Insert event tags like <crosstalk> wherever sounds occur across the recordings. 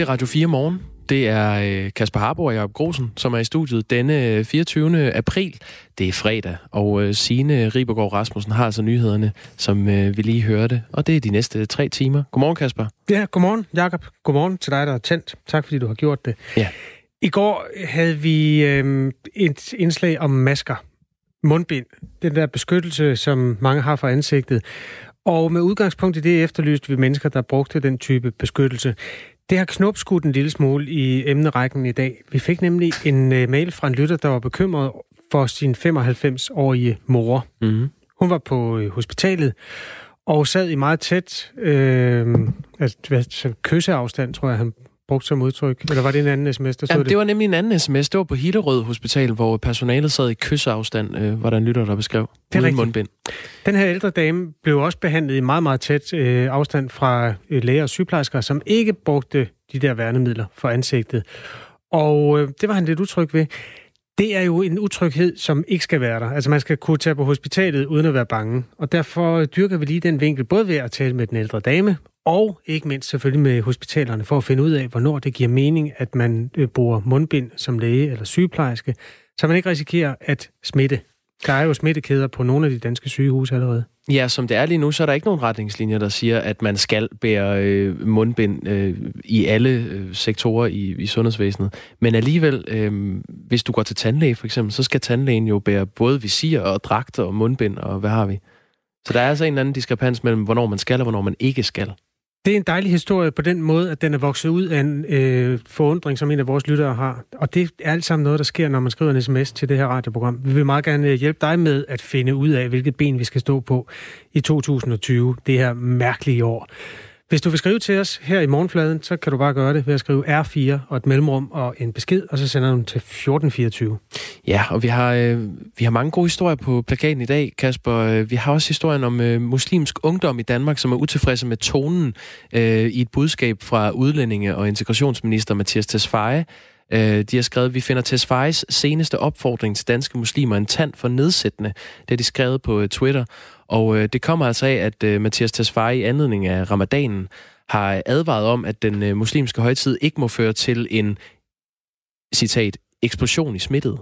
Det er Radio 4 morgen. Det er øh, Kasper Harbo og Jacob Grosen, som er i studiet denne 24. april. Det er fredag, og øh, Signe Ribergaard Rasmussen har altså nyhederne, som øh, vi lige hørte. Og det er de næste tre timer. Godmorgen, Kasper. Ja, godmorgen, Jacob. Godmorgen til dig, der er tændt. Tak, fordi du har gjort det. Ja. I går havde vi øh, et indslag om masker. Mundbind. Den der beskyttelse, som mange har for ansigtet. Og med udgangspunkt i det efterlyste vi mennesker, der brugte den type beskyttelse. Det har knopskudt en lille smule i emnerækken i dag. Vi fik nemlig en uh, mail fra en lytter, der var bekymret for sin 95-årige mor. Mm-hmm. Hun var på uh, hospitalet og sad i meget tæt øh, altså, kysseafstand, tror jeg, han brugt som udtryk? Eller var det en anden sms, der Jamen, det? det var nemlig en anden sms. Det var på Hillerød Hospital, hvor personalet sad i kysseafstand, øh, var der en lytter, der beskrev. Det er rigtigt. mundbind. Den her ældre dame blev også behandlet i meget, meget tæt øh, afstand fra øh, læger og sygeplejersker, som ikke brugte de der værnemidler for ansigtet. Og øh, det var han lidt utryg ved. Det er jo en utryghed, som ikke skal være der. Altså man skal kunne tage på hospitalet uden at være bange. Og derfor dyrker vi lige den vinkel, både ved at tale med den ældre dame, og ikke mindst selvfølgelig med hospitalerne, for at finde ud af, hvornår det giver mening, at man øh, bruger mundbind som læge eller sygeplejerske, så man ikke risikerer at smitte. Der er jo smittekæder på nogle af de danske sygehuse allerede. Ja, som det er lige nu, så er der ikke nogen retningslinjer, der siger, at man skal bære øh, mundbind øh, i alle øh, sektorer i, i sundhedsvæsenet. Men alligevel, øh, hvis du går til tandlæge for eksempel, så skal tandlægen jo bære både visir og dragter og mundbind, og hvad har vi? Så der er altså en eller anden diskrepans mellem, hvornår man skal og hvornår man ikke skal. Det er en dejlig historie på den måde, at den er vokset ud af en øh, forundring, som en af vores lyttere har. Og det er alt sammen noget, der sker, når man skriver en sms til det her radioprogram. Vi vil meget gerne øh, hjælpe dig med at finde ud af, hvilket ben vi skal stå på i 2020, det her mærkelige år. Hvis du vil skrive til os her i morgenfladen, så kan du bare gøre det ved at skrive R4 og et mellemrum og en besked, og så sender du den til 1424. Ja, og vi har, øh, vi har mange gode historier på plakaten i dag, Kasper. Øh, vi har også historien om øh, muslimsk ungdom i Danmark, som er utilfredse med tonen øh, i et budskab fra udlændinge- og integrationsminister Mathias Tesfaye. Øh, de har skrevet, vi finder Tesfayes seneste opfordring til danske muslimer en tand for nedsættende. Det har de skrevet på øh, Twitter. Og øh, det kommer altså af, at øh, Mathias Tesfaye i anledning af ramadanen har advaret om, at den øh, muslimske højtid ikke må føre til en, citat, eksplosion i smittet.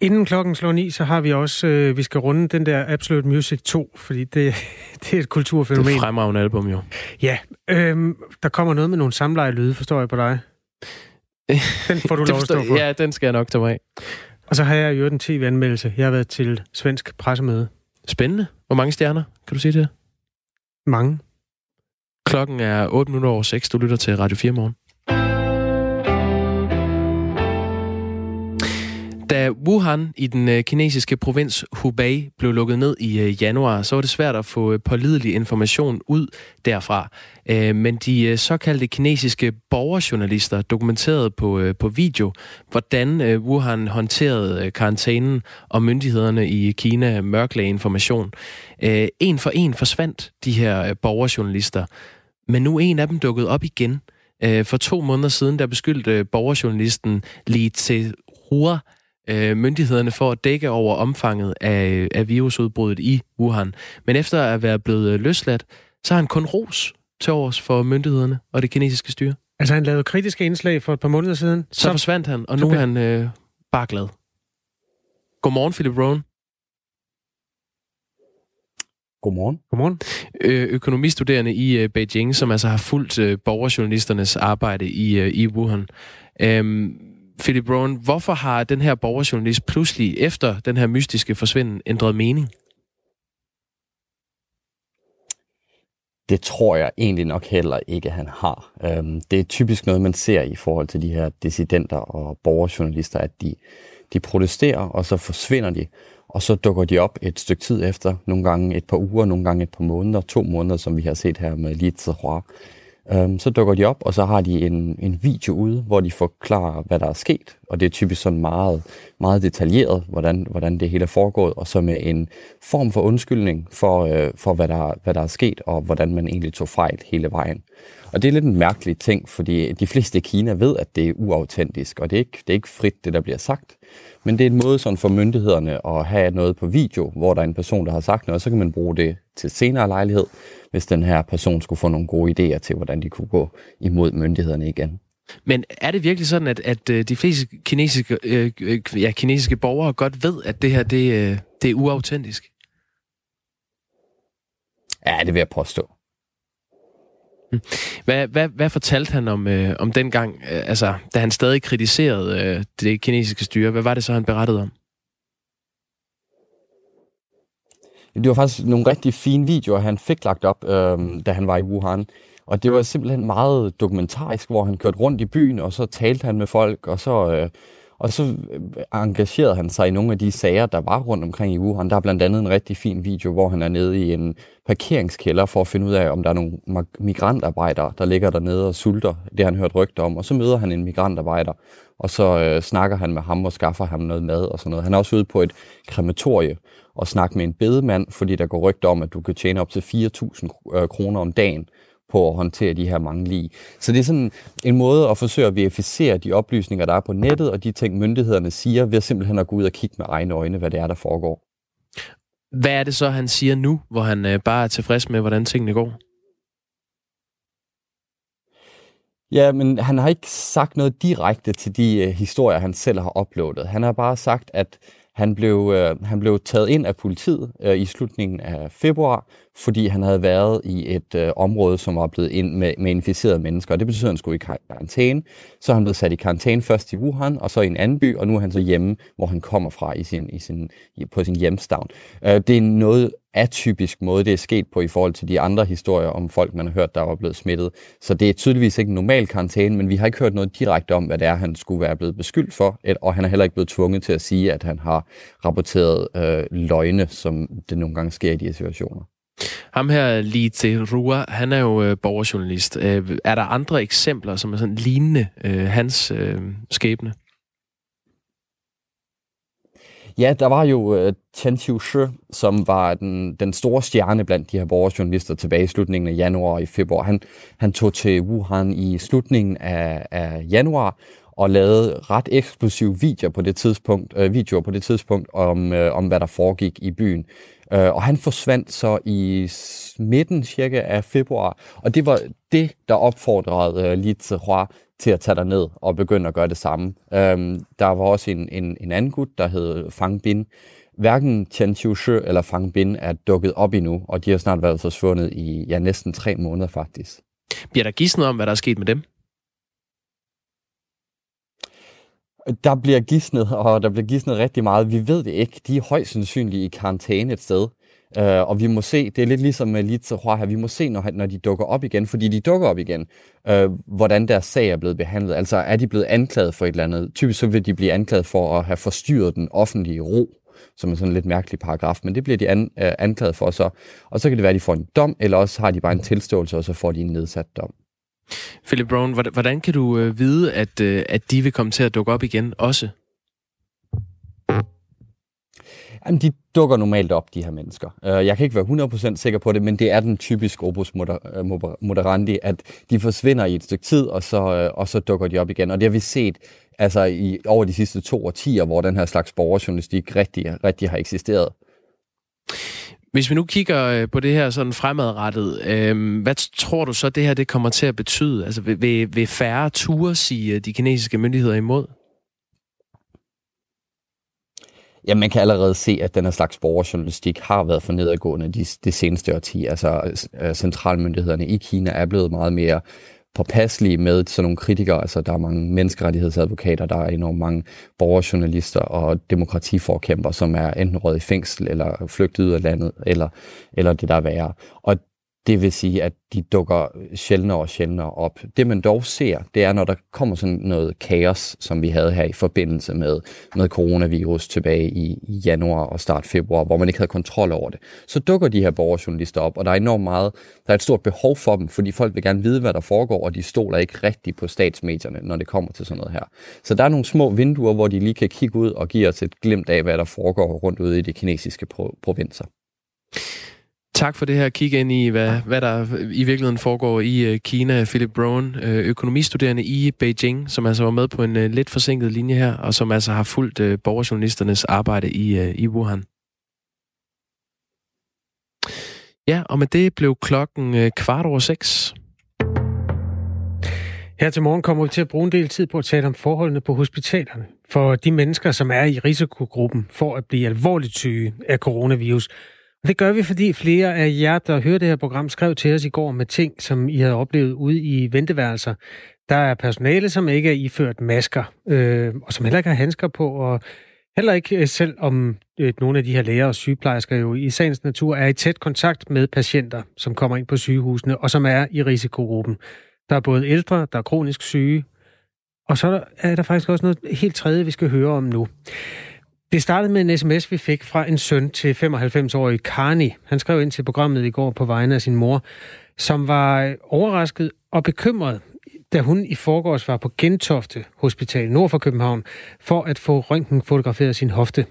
Inden klokken slår ni, så har vi også, øh, vi skal runde den der Absolute Music 2, fordi det, <laughs> det er et kulturfænomen. Det er fremragende album, jo. Ja, øh, der kommer noget med nogle samleje lyde, forstår jeg på dig. Den får du <laughs> lov at stå for. Ja, den skal jeg nok tage mig af. Og så har jeg jo en tv-anmeldelse. Jeg har været til svensk pressemøde. Spændende. Hvor mange stjerner, kan du sige det? Mange. Klokken er 8 minutter over 6. Du lytter til Radio 4 morgen. Da Wuhan i den øh, kinesiske provins Hubei blev lukket ned i øh, januar, så var det svært at få øh, pålidelig information ud derfra. Men de såkaldte kinesiske borgerjournalister dokumenterede på, på video, hvordan Wuhan håndterede karantænen, og myndighederne i Kina mørklagde information. En for en forsvandt de her borgerjournalister, men nu er en af dem dukket op igen. For to måneder siden, der beskyldte borgerjournalisten Li Zehua øh, myndighederne for at dække over omfanget af, af virusudbruddet i Wuhan. Men efter at være blevet øh, løsladt, så har han kun ros til års for myndighederne og det kinesiske styre. Altså han lavede kritiske indslag for et par måneder siden? Så, så forsvandt han, og nu er han øh, bare glad. Godmorgen, Philip Rohn. Godmorgen. Godmorgen. Ø- økonomistuderende i uh, Beijing, som altså har fulgt uh, borgerjournalisternes arbejde i, uh, i Wuhan. Øhm, Philip Brown, hvorfor har den her borgerjournalist pludselig efter den her mystiske forsvinden ændret mening? Det tror jeg egentlig nok heller ikke, han har. Øhm, det er typisk noget, man ser i forhold til de her dissidenter og borgerjournalister, at de, de protesterer, og så forsvinder de, og så dukker de op et stykke tid efter, nogle gange et par uger, nogle gange et par måneder, to måneder, som vi har set her med Li Zihua. Øhm, så dukker de op, og så har de en, en video ude, hvor de forklarer, hvad der er sket, og det er typisk sådan meget, meget detaljeret, hvordan, hvordan det hele er foregået, og så med en form for undskyldning for, øh, for hvad, der, hvad der er sket, og hvordan man egentlig tog fejl hele vejen. Og det er lidt en mærkelig ting, fordi de fleste i Kina ved, at det er uautentisk, og det er ikke, det er ikke frit, det der bliver sagt. Men det er en måde sådan for myndighederne at have noget på video, hvor der er en person, der har sagt noget, og så kan man bruge det til senere lejlighed, hvis den her person skulle få nogle gode idéer til, hvordan de kunne gå imod myndighederne igen. Men er det virkelig sådan, at, at øh, de fleste kinesiske, øh, øh, ja, kinesiske borgere godt ved, at det her det, øh, det er uautentisk? Ja, det vil jeg påstå. Mm. Hvad, hvad, hvad fortalte han om, øh, om dengang, øh, altså, da han stadig kritiserede øh, det kinesiske styre? Hvad var det så, han berettede om? Det var faktisk nogle rigtig fine videoer, han fik lagt op, øh, da han var i Wuhan. Og det var simpelthen meget dokumentarisk, hvor han kørte rundt i byen, og så talte han med folk, og så, øh, og så øh, engagerede han sig i nogle af de sager, der var rundt omkring i Wuhan. Der er blandt andet en rigtig fin video, hvor han er nede i en parkeringskælder for at finde ud af, om der er nogle migrantarbejdere, der ligger dernede og sulter. Det har han hørt rygter om. Og så møder han en migrantarbejder, og så øh, snakker han med ham og skaffer ham noget mad og sådan noget. Han er også ude på et krematorie og snakke med en bedemand, fordi der går rygter om, at du kan tjene op til 4.000 øh, kroner om dagen på at håndtere de her mange lige. Så det er sådan en måde at forsøge at verificere de oplysninger, der er på nettet, og de ting, myndighederne siger, ved simpelthen at gå ud og kigge med egne øjne, hvad det er, der foregår. Hvad er det så, han siger nu, hvor han øh, bare er tilfreds med, hvordan tingene går? Ja, men han har ikke sagt noget direkte til de uh, historier, han selv har uploadet. Han har bare sagt, at han blev, øh, han blev taget ind af politiet øh, i slutningen af februar, fordi han havde været i et øh, område, som var blevet ind med, med inficerede mennesker. Og det betyder, at han skulle i karantæne. Så han blev sat i karantæne først i Wuhan, og så i en anden by, og nu er han så hjemme, hvor han kommer fra i sin, i sin, på sin hjemstavn. Øh, det er noget atypisk måde, det er sket på i forhold til de andre historier om folk, man har hørt, der var blevet smittet. Så det er tydeligvis ikke en normal karantæne, men vi har ikke hørt noget direkte om, hvad det er, han skulle være blevet beskyldt for, og han er heller ikke blevet tvunget til at sige, at han har rapporteret øh, løgne, som det nogle gange sker i de her situationer. Ham her, Li Zerua, han er jo øh, borgerjournalist. Øh, er der andre eksempler, som er sådan lignende øh, hans øh, skæbne? Ja, der var jo uh, Chen som var den, den store stjerne blandt de her borgerjournalister tilbage i slutningen af januar og i februar. Han, han tog til Wuhan i slutningen af, af januar og lavede ret eksplosive videoer på det tidspunkt, øh, videoer på det tidspunkt om, øh, om, hvad der foregik i byen. Øh, og han forsvandt så i midten cirka af februar, og det var det, der opfordrede øh, Li Zihua til at tage ned og begynde at gøre det samme. Øhm, der var også en, en, en anden gut, der hed Fang Bin. Hverken Chen Qiushi eller Fang Bin er dukket op endnu, og de har snart været forsvundet i ja, næsten tre måneder faktisk. Bliver der gidsnet om, hvad der er sket med dem? Der bliver gidsnet, og der bliver gidsnet rigtig meget. Vi ved det ikke. De er højst sandsynligt i karantæne et sted. Uh, og vi må se, det er lidt ligesom med Litze her, vi må se, når, når de dukker op igen, fordi de dukker op igen, uh, hvordan deres sag er blevet behandlet. Altså er de blevet anklaget for et eller andet? Typisk så vil de blive anklaget for at have forstyrret den offentlige ro, som er sådan en lidt mærkelig paragraf, men det bliver de an, uh, anklaget for så. Og så kan det være, at de får en dom, eller også har de bare en tilståelse, og så får de en nedsat dom. Philip Brown, hvordan kan du øh, vide, at, øh, at de vil komme til at dukke op igen også? Jamen, de dukker normalt op, de her mennesker. Øh, jeg kan ikke være 100% sikker på det, men det er den typiske opus moder, øh, moderandi, at de forsvinder i et stykke tid, og så, øh, og så dukker de op igen. Og det har vi set altså, i over de sidste to årtier, hvor den her slags borgerjournalistik rigtig, rigtig har eksisteret. Hvis vi nu kigger øh, på det her sådan fremadrettet, øh, hvad tror du så, det her det kommer til at betyde? Altså vil, vil færre ture sige øh, de kinesiske myndigheder imod? Ja, man kan allerede se, at den her slags borgerjournalistik har været for nedadgående de, de seneste årtier. Altså øh, centralmyndighederne i Kina er blevet meget mere påpasselige med sådan nogle kritikere. Altså, der er mange menneskerettighedsadvokater, der er enormt mange borgerjournalister og demokratiforkæmper, som er enten røget i fængsel eller flygtet ud af landet, eller, eller det der er værre. Og det vil sige, at de dukker sjældnere og sjældnere op. Det man dog ser, det er, når der kommer sådan noget kaos, som vi havde her i forbindelse med, med coronavirus tilbage i, i januar og start februar, hvor man ikke havde kontrol over det. Så dukker de her borgerjournalister op, og der er enormt meget, der er et stort behov for dem, fordi folk vil gerne vide, hvad der foregår, og de stoler ikke rigtigt på statsmedierne, når det kommer til sådan noget her. Så der er nogle små vinduer, hvor de lige kan kigge ud og give os et glimt af, hvad der foregår rundt ude i de kinesiske provinser. Tak for det her kig ind i, hvad, hvad der i virkeligheden foregår i uh, Kina. Philip Brown, uh, økonomistuderende i Beijing, som altså var med på en uh, lidt forsinket linje her, og som altså har fulgt uh, borgerjournalisternes arbejde i, uh, i Wuhan. Ja, og med det blev klokken uh, kvart over seks. Her til morgen kommer vi til at bruge en del tid på at tale om forholdene på hospitalerne. For de mennesker, som er i risikogruppen for at blive alvorligt syge af coronavirus, det gør vi, fordi flere af jer, der hører det her program, skrev til os i går med ting, som I havde oplevet ude i venteværelser. Der er personale, som ikke er iført masker, øh, og som heller ikke har handsker på, og heller ikke øh, selv om øh, nogle af de her læger og sygeplejersker jo i sagens natur er i tæt kontakt med patienter, som kommer ind på sygehusene, og som er i risikogruppen. Der er både ældre, der er kronisk syge, og så er der faktisk også noget helt tredje, vi skal høre om nu. Det startede med en sms, vi fik fra en søn til 95-årig Karni. Han skrev ind til programmet i går på vegne af sin mor, som var overrasket og bekymret, da hun i forgårs var på Gentofte Hospital nord for København, for at få røntgen fotograferet sin hofte.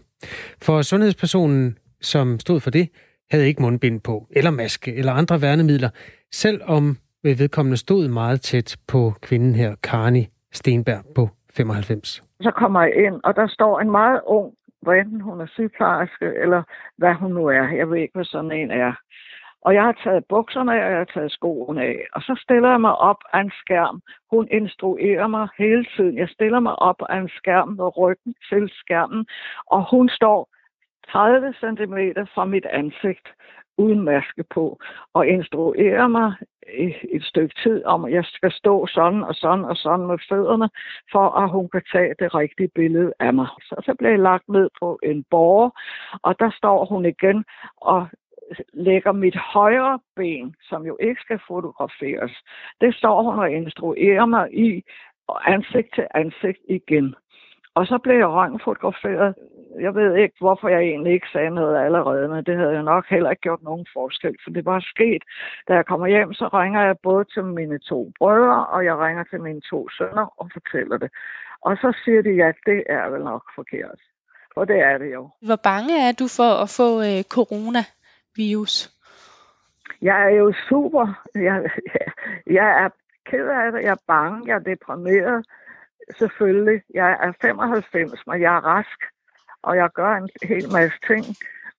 For sundhedspersonen, som stod for det, havde ikke mundbind på, eller maske, eller andre værnemidler, selvom vedkommende stod meget tæt på kvinden her, Karni Stenberg på 95. Så kommer jeg ind, og der står en meget ung hvor enten hun er sygeplejerske, eller hvad hun nu er. Jeg ved ikke, hvad sådan en er. Og jeg har taget bukserne af, og jeg har taget skoene af. Og så stiller jeg mig op af en skærm. Hun instruerer mig hele tiden. Jeg stiller mig op af en skærm med ryggen til skærmen, og hun står 30 cm fra mit ansigt uden maske på, og instruerer mig Øh, et stykke tid om, at jeg skal stå sådan og sådan og sådan med fødderne, for at hun kan tage det rigtige billede af mig. Så, så blev jeg lagt ned på en borger, og der står hun igen og lægger mit højre ben, som jo ikke skal fotograferes, det står hun og instruerer mig i ansigt til ansigt igen. Og så blev jeg røntgenfotograferet. Jeg ved ikke, hvorfor jeg egentlig ikke sagde noget allerede, men det havde jeg nok heller ikke gjort nogen forskel, for det var sket. Da jeg kommer hjem, så ringer jeg både til mine to brødre, og jeg ringer til mine to sønner og fortæller det. Og så siger de, at det er vel nok forkert. Og det er det jo. Hvor bange er du for at få øh, coronavirus? Jeg er jo super. Jeg, jeg, jeg er ked af det. Jeg er bange. Jeg er deprimeret selvfølgelig. Jeg er 95, men jeg er rask, og jeg gør en hel masse ting,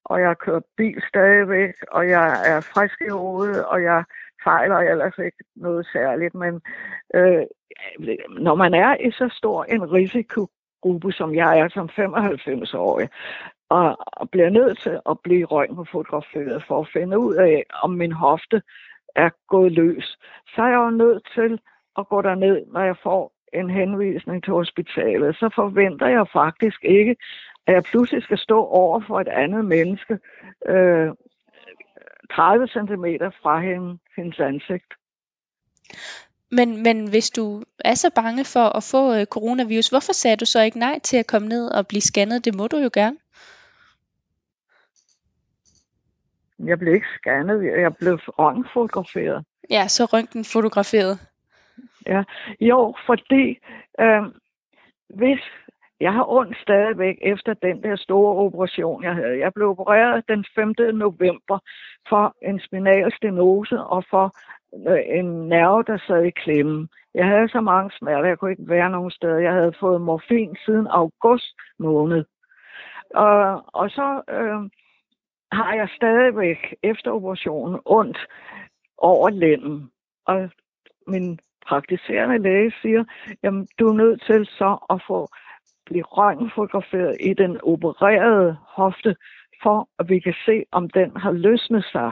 og jeg kører bil stadigvæk, og jeg er frisk i hovedet, og jeg fejler ellers ikke noget særligt, men øh, når man er i så stor en risikogruppe, som jeg er som 95-årig, og, og bliver nødt til at blive fotograferet for at finde ud af, om min hofte er gået løs, så er jeg jo nødt til at gå derned, når jeg får en henvisning til hospitalet, så forventer jeg faktisk ikke, at jeg pludselig skal stå over for et andet menneske øh, 30 cm fra hende, hendes ansigt. Men, men hvis du er så bange for at få øh, coronavirus, hvorfor sagde du så ikke nej til at komme ned og blive scannet? Det må du jo gerne. Jeg blev ikke scannet, jeg blev røntgenfotograferet. Ja, så røntgenfotograferet. Ja, jo, fordi øh, hvis jeg har ondt stadigvæk efter den der store operation, jeg havde. Jeg blev opereret den 5. november for en spinal stenose og for øh, en nerve, der sad i klemme. Jeg havde så mange smerter, jeg kunne ikke være nogen steder. Jeg havde fået morfin siden august måned. Og, og så øh, har jeg stadigvæk efter operationen ondt over lænden. Og min praktiserende læge siger, jamen du er nødt til så at få blive røntgenfotograferet i den opererede hofte, for at vi kan se, om den har løsnet sig.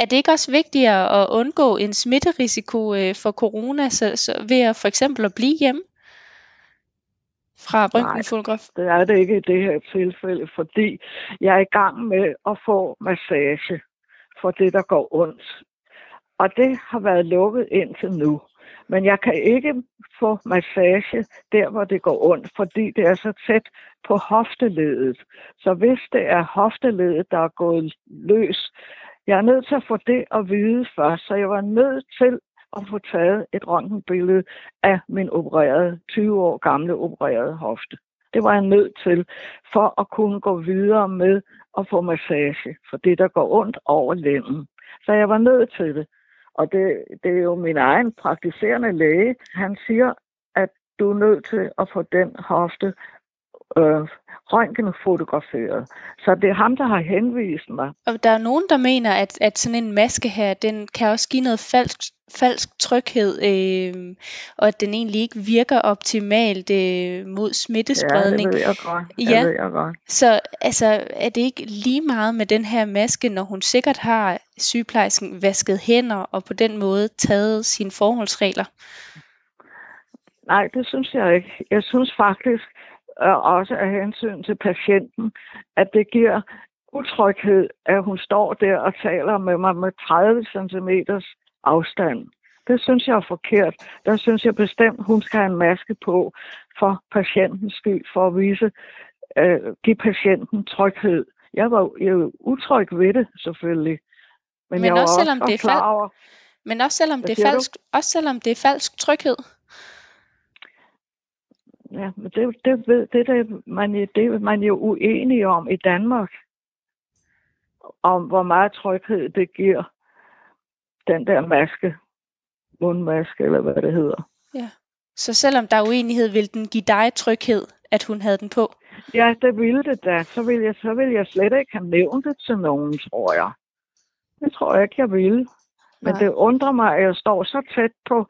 Er det ikke også vigtigere at undgå en smitterisiko øh, for corona så, så ved at for eksempel at blive hjemme fra røntgenfotograf? Nej, det er det ikke i det her tilfælde, fordi jeg er i gang med at få massage for det, der går ondt. Og det har været lukket indtil nu. Men jeg kan ikke få massage der, hvor det går ondt, fordi det er så tæt på hofteledet. Så hvis det er hofteledet, der er gået løs, jeg er nødt til at få det at vide først, så jeg var nødt til at få taget et røntgenbillede af min opererede, 20 år gamle opererede hofte. Det var jeg nødt til, for at kunne gå videre med at få massage, for det, der går ondt over lænden. Så jeg var nødt til det. Og det, det er jo min egen praktiserende læge. Han siger, at du er nødt til at få den hofte øh, røntgenfotograferet. Så det er ham, der har henvist mig. Og der er nogen, der mener, at, at sådan en maske her, den kan også give noget falsk, falsk tryghed, øh, og at den egentlig ikke virker optimalt øh, mod smittespredning. Ja, det ved jeg godt. Det ja. ved jeg godt. Så altså, er det ikke lige meget med den her maske, når hun sikkert har sygeplejersken vasket hænder og på den måde taget sine forholdsregler? Nej, det synes jeg ikke. Jeg synes faktisk, og også af hensyn til patienten, at det giver utryghed, at hun står der og taler med mig med 30 cm afstand. Det synes jeg er forkert. Der synes jeg bestemt, hun skal have en maske på for patientens skyld, for at vise, øh, give patienten tryghed. Jeg var jo utryg ved det, selvfølgelig. Men, Men jeg også, selvom også det er klar over, men også selvom det er falsk, også selvom det er falsk tryghed. Ja, men det, det, ved, det, det, man, det er man jo uenig om i Danmark. Om hvor meget tryghed det giver den der maske. Mundmaske, eller hvad det hedder. Ja. Så selvom der er uenighed, vil den give dig tryghed, at hun havde den på? Ja, det ville det da. Så ville jeg, så ville jeg slet ikke have nævnt det til nogen, tror jeg. Det tror jeg ikke, jeg ville. Men Nej. det undrer mig, at jeg står så tæt på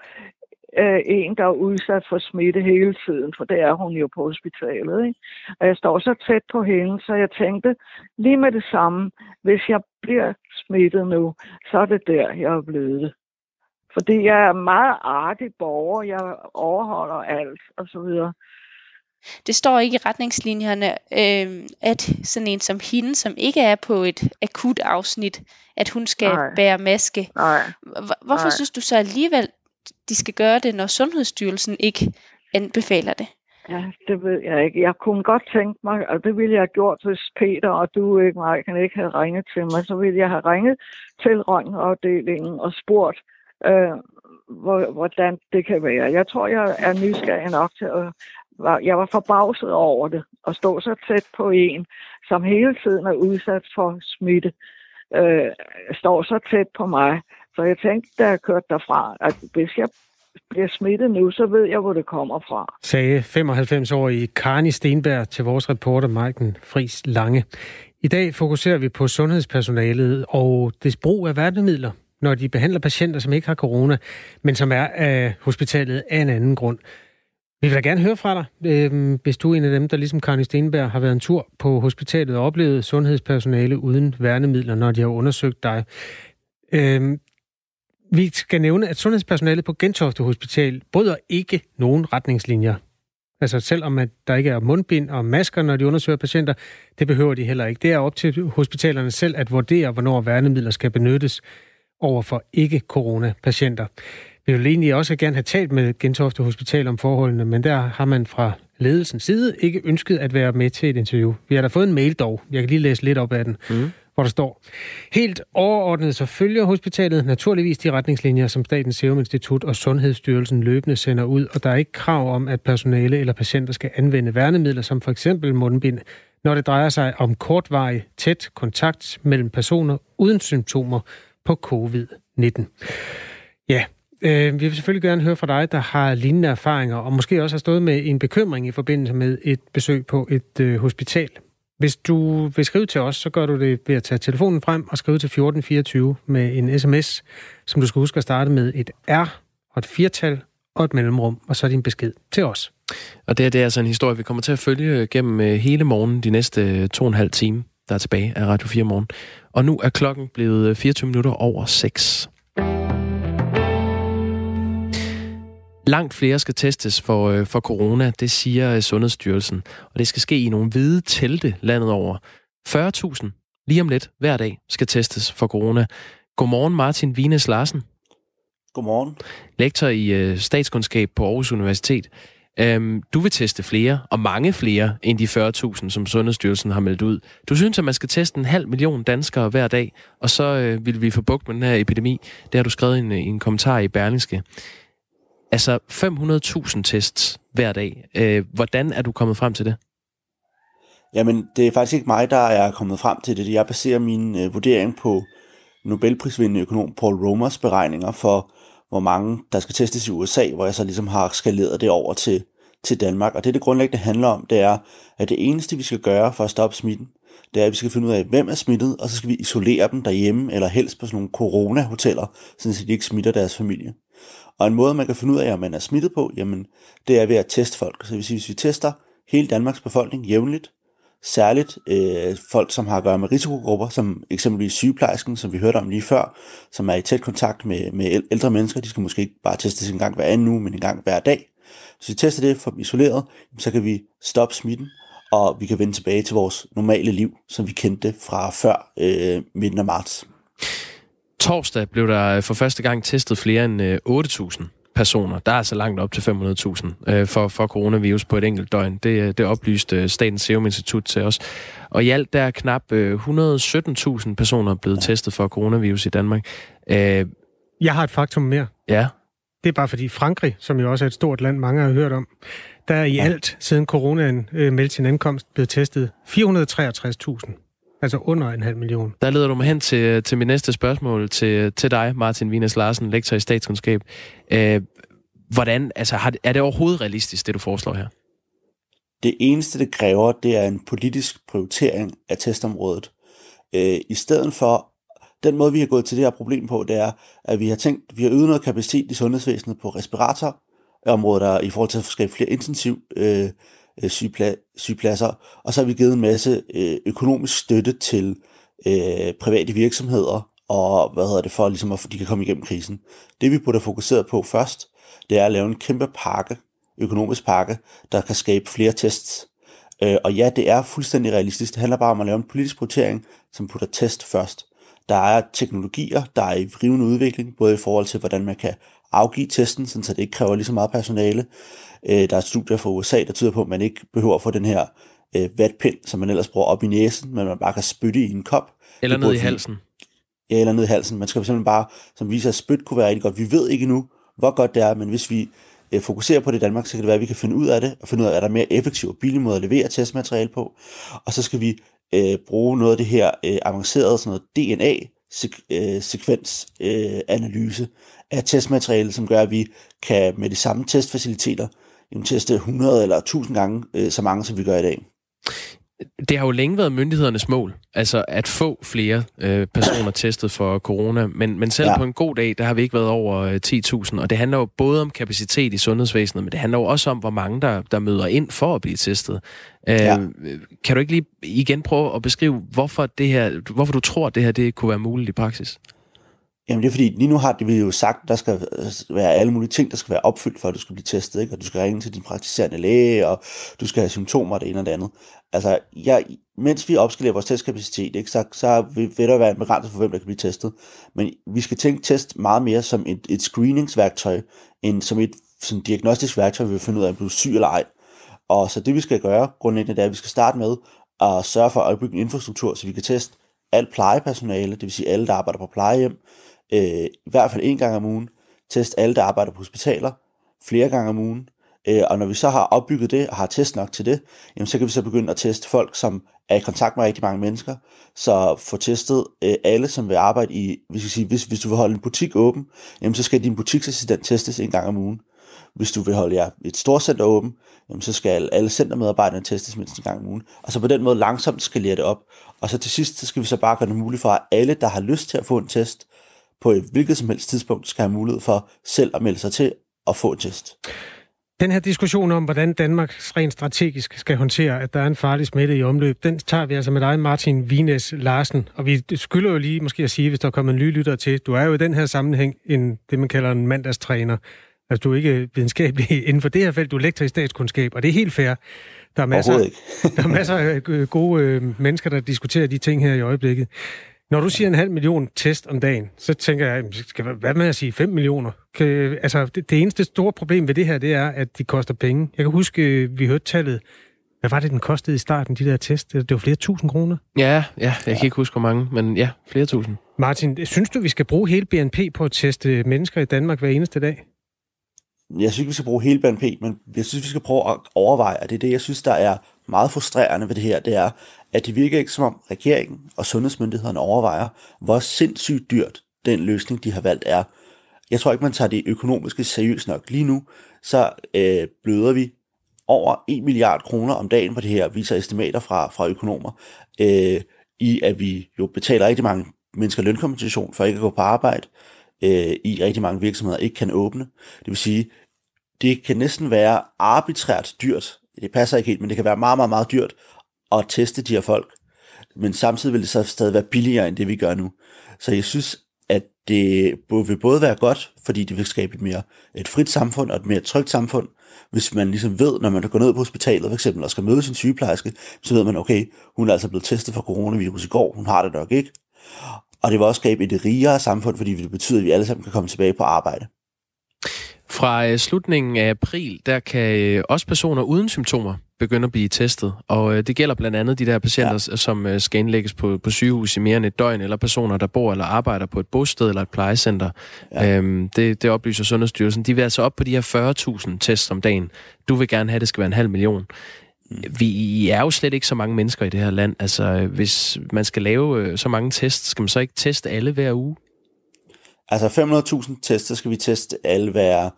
øh, en, der er udsat for smitte hele tiden, for det er hun jo på hospitalet. Ikke? Og jeg står så tæt på hende, så jeg tænkte lige med det samme, hvis jeg bliver smittet nu, så er det der, jeg er blevet det. Fordi jeg er meget artig borger, jeg overholder alt og så videre. Det står ikke i retningslinjerne, øh, at sådan en som hende, som ikke er på et akut afsnit, at hun skal Nej. bære maske. Nej. Hvorfor Nej. synes du så alligevel, de skal gøre det, når Sundhedsstyrelsen ikke anbefaler det? Ja, det ved jeg ikke. Jeg kunne godt tænke mig, og det ville jeg have gjort, hvis Peter og du ikke, mig, kan ikke have ringet til mig, så ville jeg have ringet til røntgenafdelingen og spurgt, øh, hvordan det kan være. Jeg tror, jeg er nysgerrig nok til at jeg var forbavset over det, at stå så tæt på en, som hele tiden er udsat for smitte, øh, står så tæt på mig. Så jeg tænkte, da jeg kørte derfra, at hvis jeg bliver smittet nu, så ved jeg, hvor det kommer fra. Sagde 95-årige Karni Stenberg til vores reporter Marken Fris Lange. I dag fokuserer vi på sundhedspersonalet og det brug af værnemidler, når de behandler patienter, som ikke har corona, men som er af hospitalet af en anden grund. Vi vil da gerne høre fra dig, øh, hvis du er en af dem, der ligesom Karni Stenberg har været en tur på hospitalet og oplevet sundhedspersonale uden værnemidler, når de har undersøgt dig. Øh, vi skal nævne, at sundhedspersonalet på Gentofte Hospital bryder ikke nogen retningslinjer. Altså selvom at der ikke er mundbind og masker, når de undersøger patienter, det behøver de heller ikke. Det er op til hospitalerne selv at vurdere, hvornår værnemidler skal benyttes over for ikke-corona-patienter. Vi vil egentlig også gerne have talt med Gentofte Hospital om forholdene, men der har man fra ledelsens side ikke ønsket at være med til et interview. Vi har da fået en mail dog. Jeg kan lige læse lidt op af den. Mm hvor der står, helt overordnet så følger hospitalet naturligvis de retningslinjer, som Statens Serum Institut og Sundhedsstyrelsen løbende sender ud, og der er ikke krav om, at personale eller patienter skal anvende værnemidler, som for eksempel mundbind, når det drejer sig om kortvarig, tæt kontakt mellem personer uden symptomer på covid-19. Ja, øh, vi vil selvfølgelig gerne høre fra dig, der har lignende erfaringer, og måske også har stået med en bekymring i forbindelse med et besøg på et øh, hospital. Hvis du vil skrive til os, så gør du det ved at tage telefonen frem og skrive til 1424 med en sms, som du skal huske at starte med et R og et firtal og et mellemrum, og så din besked til os. Og det, her det er altså en historie, vi kommer til at følge øh, gennem øh, hele morgen de næste øh, to og en halv time, der er tilbage af Radio 4 morgen. Og nu er klokken blevet 24 minutter over 6. Langt flere skal testes for, øh, for corona, det siger øh, Sundhedsstyrelsen. Og det skal ske i nogle hvide telte landet over. 40.000 lige om lidt, hver dag, skal testes for corona. Godmorgen, Martin Vines Larsen. Godmorgen. Lektor i øh, statskundskab på Aarhus Universitet. Øhm, du vil teste flere, og mange flere, end de 40.000, som Sundhedsstyrelsen har meldt ud. Du synes, at man skal teste en halv million danskere hver dag, og så øh, vil vi få bugt med den her epidemi. Det har du skrevet i en, en kommentar i Berlingske. Altså 500.000 tests hver dag. Øh, hvordan er du kommet frem til det? Jamen, det er faktisk ikke mig, der er kommet frem til det. Jeg baserer min øh, vurdering på Nobelprisvindende økonom Paul Romers beregninger for, hvor mange der skal testes i USA, hvor jeg så ligesom har skaleret det over til, til Danmark. Og det, det grundlæggende handler om, det er, at det eneste, vi skal gøre for at stoppe smitten, det er, at vi skal finde ud af, hvem er smittet, og så skal vi isolere dem derhjemme, eller helst på sådan nogle corona-hoteller, så de ikke smitter deres familie. Og en måde, man kan finde ud af, om man er smittet på, jamen, det er ved at teste folk. Så hvis hvis vi tester hele Danmarks befolkning jævnligt, særligt øh, folk, som har at gøre med risikogrupper, som eksempelvis sygeplejersken, som vi hørte om lige før, som er i tæt kontakt med, med ældre mennesker. De skal måske ikke bare testes en gang hver anden uge, men en gang hver dag. Hvis vi tester det for isoleret, så kan vi stoppe smitten, og vi kan vende tilbage til vores normale liv, som vi kendte fra før øh, midten af marts. Torsdag blev der for første gang testet flere end 8.000 personer. Der er altså langt op til 500.000 øh, for, for coronavirus på et enkelt døgn. Det, øh, det oplyste Statens Serum Institut til os. Og i alt der er knap øh, 117.000 personer blevet testet for coronavirus i Danmark. Øh, Jeg har et faktum mere. ja, Det er bare fordi Frankrig, som jo også er et stort land, mange har hørt om, der er i alt, siden coronaen øh, meldte sin ankomst, blevet testet 463.000. Altså under en halv million. der leder du mig hen til, til mit næste spørgsmål til, til dig, Martin Wienes Larsen, lektor i statskundskab. Øh, hvordan, altså, har, er det overhovedet realistisk, det du foreslår her? Det eneste, det kræver, det er en politisk prioritering af testområdet. Øh, I stedet for, den måde, vi har gået til det her problem på, det er, at vi har tænkt, vi har øget noget kapacitet i sundhedsvæsenet på respiratorområdet, der i forhold til at skabe flere intensiv øh, Øh, sygepla- sygepladser, og så har vi givet en masse øh, økonomisk støtte til øh, private virksomheder, og hvad hedder det for, ligesom at de kan komme igennem krisen. Det vi burde have fokuseret på først, det er at lave en kæmpe pakke, økonomisk pakke, der kan skabe flere tests. Øh, og ja, det er fuldstændig realistisk. Det handler bare om at lave en politisk prioritering, som putter test først. Der er teknologier, der er i rivende udvikling, både i forhold til, hvordan man kan afgive testen, så det ikke kræver lige så meget personale. Øh, der er studier fra USA, der tyder på, at man ikke behøver at få den her øh, vatpind, som man ellers bruger op i næsen, men man bare kan spytte i en kop. Eller ned i halsen? Ja, eller ned i halsen. Man skal simpelthen bare, som viser, at spyt kunne være rigtig godt. Vi ved ikke endnu, hvor godt det er, men hvis vi øh, fokuserer på det i Danmark, så kan det være, at vi kan finde ud af det, og finde ud af, at der er mere effektiv og billig måde at levere testmateriale på. Og så skal vi øh, bruge noget af det her øh, avancerede sådan noget DNA-sekvensanalyse af testmateriale, som gør, at vi kan med de samme testfaciliteter jamen, teste 100 eller 1000 gange øh, så mange, som vi gør i dag. Det har jo længe været myndighedernes mål, altså at få flere øh, personer <clears throat> testet for corona, men, men selv ja. På en god dag, der har vi ikke været over øh, 10.000, og det handler jo både om kapacitet i sundhedsvæsenet, men det handler jo også om, hvor mange der, der møder ind for at blive testet. Øh, Ja. Kan du ikke lige igen prøve at beskrive, hvorfor, det her, hvorfor du tror, at det her det kunne være muligt i praksis? Jamen det er fordi, lige nu har det vi jo sagt, der skal øh, være alle mulige ting, der skal være opfyldt, for at du skal blive testet, ikke? og du skal ringe til din praktiserende læge, og du skal have symptomer, det ene og det andet. Altså, jeg, mens vi opskalerer vores testkapacitet, ikke, så, så vil, vil der være en begrænsning for, hvem der kan blive testet. Men vi skal tænke test meget mere som et, et screeningsværktøj, end som et sådan diagnostisk værktøj, vi vil finde ud af, om du er syg eller ej. Og så det vi skal gøre grundlæggende, det er, at vi skal starte med at sørge for at opbygge en infrastruktur, så vi kan teste alt plejepersonale, det vil sige alle, der arbejder på plejehjem, øh, i hvert fald en gang om ugen, teste alle, der arbejder på hospitaler, flere gange om ugen, øh, og når vi så har opbygget det, og har test nok til det, jamen, så kan vi så begynde at teste folk, som er i kontakt med rigtig mange mennesker, så få testet øh, alle, som vil arbejde i, hvis, vi sige, hvis, hvis du vil holde en butik åben, jamen, så skal din butiksassistent testes en gang om ugen. Hvis du vil holde jer et stort center åben, jamen, så skal alle centermedarbejderne testes mindst en gang om ugen. Og så på den måde langsomt skalere det op. Og så til sidst, så skal vi så bare gøre det muligt for, at alle, der har lyst til at få en test, på et hvilket som helst tidspunkt, skal have mulighed for selv at melde sig til at få en test. Den her diskussion om, hvordan Danmark rent strategisk skal håndtere, at der er en farlig smitte i omløb, den tager vi altså med dig, Martin Vines Larsen. Og vi skylder jo lige måske at sige, hvis der kommer en ny lytter til, du er jo i den her sammenhæng en, det, man kalder en mandagstræner. Altså, du er ikke videnskabelig <laughs> inden for det her felt, du er lektor i statskundskab, og det er helt fair. Der er masser, <laughs> der er masser af gode øh, mennesker, der diskuterer de ting her i øjeblikket. Når du siger en halv million test om dagen, så tænker jeg, skal, hvad med at sige 5 millioner? Kan, altså, det, det eneste store problem ved det her, det er, at de koster penge. Jeg kan huske, vi hørte tallet. Hvad var det, den kostede i starten, de der test? Det var flere tusind kroner. Ja, ja jeg kan ikke huske, hvor mange, men ja, flere tusind. Martin, synes du, vi skal bruge hele BNP på at teste mennesker i Danmark hver eneste dag? Jeg synes ikke, vi skal bruge hele BNP, men jeg synes, vi skal prøve at overveje, at det er det, jeg synes, der er meget frustrerende ved det her, det er, at det virker ikke som om regeringen og sundhedsmyndighederne overvejer, hvor sindssygt dyrt den løsning, de har valgt, er. Jeg tror ikke, man tager det økonomiske seriøst nok. Lige nu, så øh, bløder vi over 1 milliard kroner om dagen på det her, viser estimater fra, fra økonomer, øh, i at vi jo betaler rigtig mange mennesker lønkompensation for ikke at gå på arbejde, øh, i rigtig mange virksomheder ikke kan åbne. Det vil sige, det kan næsten være arbitrært dyrt, det passer ikke helt, men det kan være meget, meget, meget dyrt at teste de her folk. Men samtidig vil det så stadig være billigere end det, vi gør nu. Så jeg synes, at det vil både være godt, fordi det vil skabe et mere et frit samfund og et mere trygt samfund, hvis man ligesom ved, når man går ned på hospitalet for eksempel og skal møde sin sygeplejerske, så ved man, okay, hun er altså blevet testet for coronavirus i går, hun har det nok ikke. Og det vil også skabe et rigere samfund, fordi det betyder, at vi alle sammen kan komme tilbage på arbejde. Fra øh, slutningen af april, der kan øh, også personer uden symptomer begynde at blive testet. Og øh, det gælder blandt andet de der patienter, ja. som skal indlægges på, på sygehus i mere end et døgn, eller personer, der bor eller arbejder på et bosted eller et plejecenter. Ja. Øhm, det, det oplyser Sundhedsstyrelsen. De vil altså op på de her 40.000 tests om dagen. Du vil gerne have, at det skal være en halv million. Mm. Vi er jo slet ikke så mange mennesker i det her land. Altså, hvis man skal lave så mange tests, skal man så ikke teste alle hver uge? Altså 500.000 tester skal vi teste alle hver,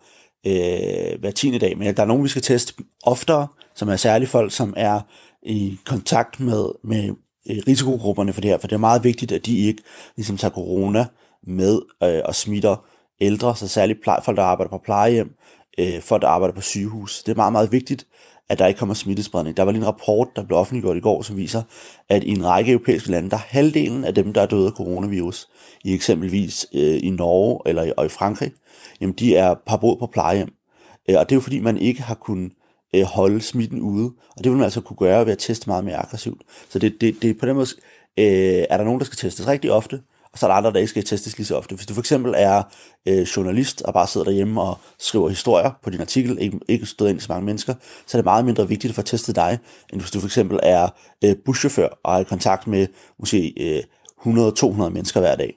øh, hver tiende dag, men der er nogen, vi skal teste oftere, som er særligt folk, som er i kontakt med, med øh, risikogrupperne for det her, for det er meget vigtigt, at de ikke ligesom tager corona med øh, og smitter ældre, så særligt pleje, folk, der arbejder på plejehjem, øh, folk, der arbejder på sygehus. Det er meget, meget vigtigt, at der ikke kommer smittespredning. Der var lige en rapport, der blev offentliggjort i går, som viser, at i en række europæiske lande, der er halvdelen af dem, der er døde af coronavirus, i eksempelvis øh, i Norge eller i, og i Frankrig, jamen de er par på plejehjem. Øh, og det er jo fordi, man ikke har kunnet øh, holde smitten ude, og det vil man altså kunne gøre ved at teste meget mere aggressivt. Så det, det, det på den måde øh, er der nogen, der skal testes rigtig ofte, og så er der andre, der ikke skal testes lige så ofte. Hvis du for eksempel er øh, journalist og bare sidder derhjemme og skriver historier på din artikel, ikke, ikke stået ind i så mange mennesker, så er det meget mindre vigtigt at få testet dig, end hvis du for eksempel er øh, buschauffør og er i kontakt med måske øh, 100-200 mennesker hver dag.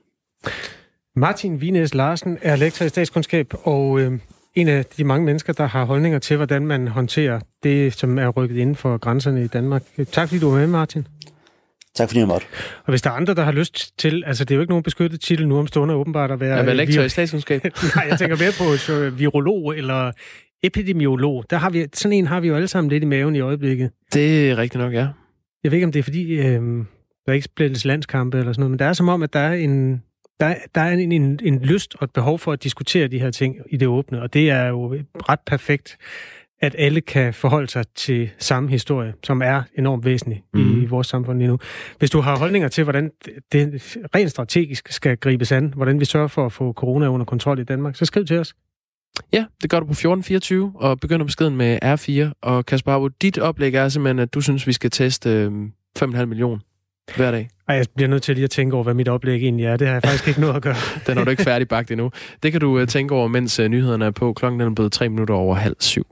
Martin Vines Larsen er lektor i statskundskab og øh, en af de mange mennesker, der har holdninger til, hvordan man håndterer det, som er rykket inden for grænserne i Danmark. Tak fordi du var med, Martin. Tak fordi jeg måtte. Og hvis der er andre, der har lyst til, altså det er jo ikke nogen beskyttet titel nu om stående åbenbart at være... Jeg vil lektor i statskundskab. <laughs> Nej, jeg tænker mere på så, virolog eller epidemiolog. Der har vi, sådan en har vi jo alle sammen lidt i maven i øjeblikket. Det er rigtigt nok, ja. Jeg ved ikke, om det er fordi, øh, der ikke spilles landskampe eller sådan noget, men der er som om, at der er en, der, der er en, en, en lyst og et behov for at diskutere de her ting i det åbne, og det er jo ret perfekt at alle kan forholde sig til samme historie, som er enormt væsentlig mm. i mhm. vores samfund lige nu. Hvis du har holdninger til, hvordan det rent strategisk skal gribes an, hvordan vi sørger for at få corona under kontrol i Danmark, så skriv til os. Ja, det gør du på 1424, og begynder beskeden med R4. Og Kasper Arbo, dit oplæg er simpelthen, at du synes, vi skal teste 5,5 øh, millioner hver dag. Ej, jeg bliver nødt til lige at tænke over, hvad mit oplæg egentlig er. Det har jeg faktisk ikke noget at gøre. <laughs> Den er du ikke færdig bagt endnu. Det kan du øh, tænke over, mens øh, nyhederne er på. Klokken er blevet tre minutter over halv syv.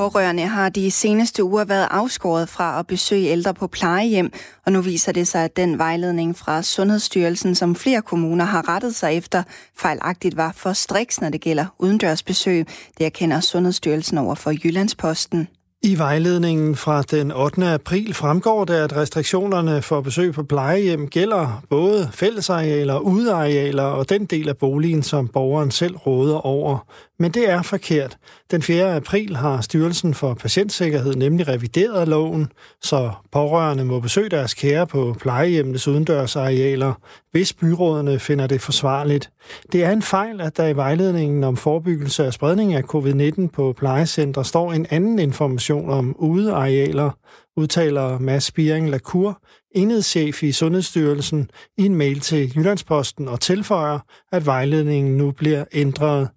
Pårørende har de seneste uger været afskåret fra at besøge ældre på plejehjem, og nu viser det sig, at den vejledning fra Sundhedsstyrelsen, som flere kommuner har rettet sig efter, fejlagtigt var for striks, når det gælder udendørsbesøg. Det erkender Sundhedsstyrelsen over for Jyllandsposten. I vejledningen fra den 8. april fremgår det, at restriktionerne for besøg på plejehjem gælder både fællesarealer, udearealer og den del af boligen, som borgeren selv råder over. Men det er forkert. Den 4. april har Styrelsen for Patientsikkerhed nemlig revideret loven, så pårørende må besøge deres kære på plejehjemmenes udendørsarealer, hvis byrådene finder det forsvarligt. Det er en fejl, at der i vejledningen om forebyggelse af spredning af covid-19 på plejecentre står en anden information om udearealer, udtaler Mads Spiring Lacour, enhedschef i Sundhedsstyrelsen, i en mail til Jyllandsposten og tilføjer, at vejledningen nu bliver ændret.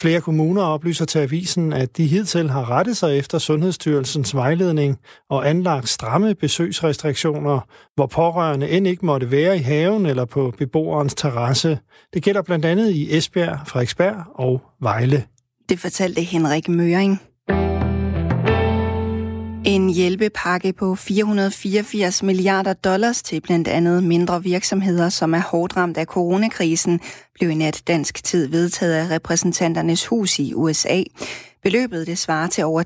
Flere kommuner oplyser til avisen, at de hidtil har rettet sig efter Sundhedsstyrelsens vejledning og anlagt stramme besøgsrestriktioner, hvor pårørende end ikke måtte være i haven eller på beboerens terrasse. Det gælder blandt andet i Esbjerg, Frederiksberg og Vejle. Det fortalte Henrik Møring. En hjælpepakke på 484 milliarder dollars til blandt andet mindre virksomheder, som er hårdt ramt af coronakrisen, blev i nat dansk tid vedtaget af repræsentanternes hus i USA. Beløbet det svarer til over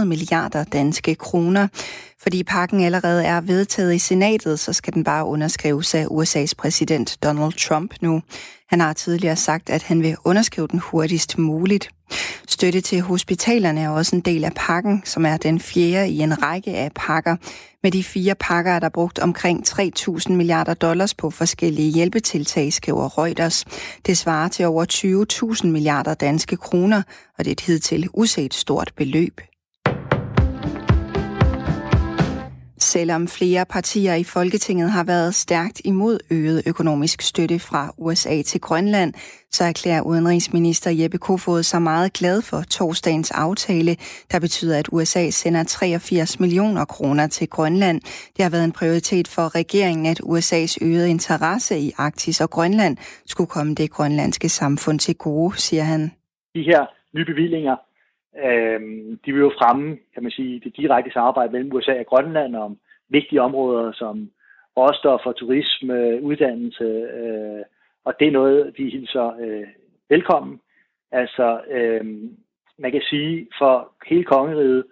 3.300 milliarder danske kroner. Fordi pakken allerede er vedtaget i senatet, så skal den bare underskrives af USA's præsident Donald Trump nu. Han har tidligere sagt, at han vil underskrive den hurtigst muligt. Støtte til hospitalerne er også en del af pakken, som er den fjerde i en række af pakker. Med de fire pakker er der brugt omkring 3.000 milliarder dollars på forskellige hjælpetiltag, skriver Reuters. Det svarer til over 20.000 milliarder danske kroner, og det er et hidtil uset stort beløb. Selvom flere partier i Folketinget har været stærkt imod øget økonomisk støtte fra USA til Grønland, så erklærer udenrigsminister Jeppe Kofod sig meget glad for torsdagens aftale, der betyder, at USA sender 83 millioner kroner til Grønland. Det har været en prioritet for regeringen, at USA's øgede interesse i Arktis og Grønland skulle komme det grønlandske samfund til gode, siger han. De her nye bevillinger Øh, de vil jo fremme, kan man sige, det direkte samarbejde mellem USA og Grønland om vigtige områder som råstoffer, turisme, uddannelse, øh, og det er noget, vi hilser øh, velkommen. Altså, øh, man kan sige, for hele kongeriget,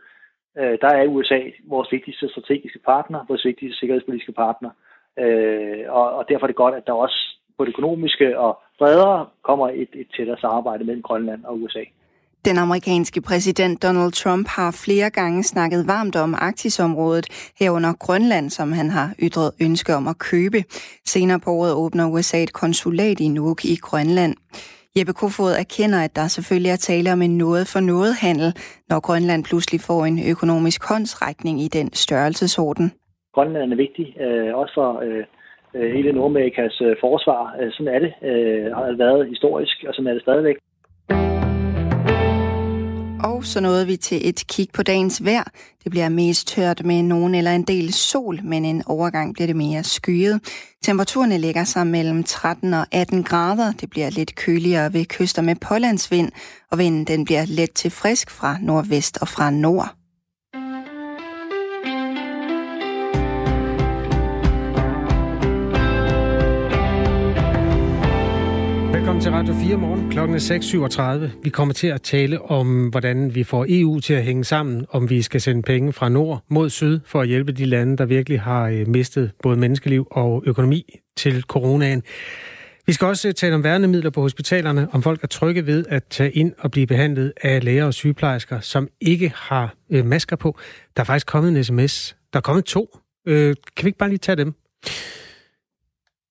øh, der er USA vores vigtigste strategiske partner, vores vigtigste sikkerhedspolitiske partner, øh, og, og derfor er det godt, at der også på det økonomiske og bredere kommer et, et tættere samarbejde mellem Grønland og USA. Den amerikanske præsident Donald Trump har flere gange snakket varmt om Arktisområdet, herunder Grønland, som han har ytret ønske om at købe. Senere på året åbner USA et konsulat i Nuuk i Grønland. Jeppe Kofod erkender, at der selvfølgelig er tale om en noget for noget handel, når Grønland pludselig får en økonomisk håndsrækning i den størrelsesorden. Grønland er vigtig, øh, også for øh, øh, hele Nordamerikas forsvar. Sådan er det. Har det været historisk, og sådan er det stadigvæk. Og så nåede vi til et kig på dagens vejr. Det bliver mest tørt med nogen eller en del sol, men en overgang bliver det mere skyet. Temperaturerne ligger sig mellem 13 og 18 grader. Det bliver lidt køligere ved kyster med pålandsvind, og vinden den bliver let til frisk fra nordvest og fra nord. Velkommen til Radio 4 morgen. Klokken er 6.37. Vi kommer til at tale om, hvordan vi får EU til at hænge sammen, om vi skal sende penge fra nord mod syd for at hjælpe de lande, der virkelig har øh, mistet både menneskeliv og økonomi til coronaen. Vi skal også øh, tale om værnemidler på hospitalerne, om folk er trygge ved at tage ind og blive behandlet af læger og sygeplejersker, som ikke har øh, masker på. Der er faktisk kommet en sms. Der er kommet to. Øh, kan vi ikke bare lige tage dem?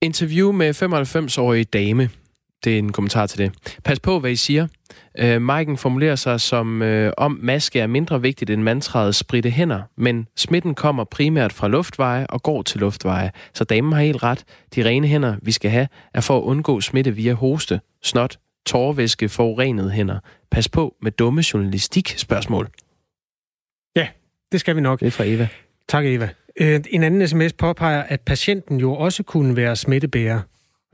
Interview med 95-årige dame, det er en kommentar til det. Pas på, hvad I siger. Øh, Maiken formulerer sig som øh, om maske er mindre vigtigt end mantraet spritte hænder, men smitten kommer primært fra luftveje og går til luftveje. Så damen har helt ret. De rene hænder, vi skal have, er for at undgå smitte via hoste, snot, tårvæske, forurenede hænder. Pas på med dumme journalistik spørgsmål. Ja, det skal vi nok. Det er fra Eva. Tak, Eva. Øh, en anden sms påpeger, at patienten jo også kunne være smittebærer.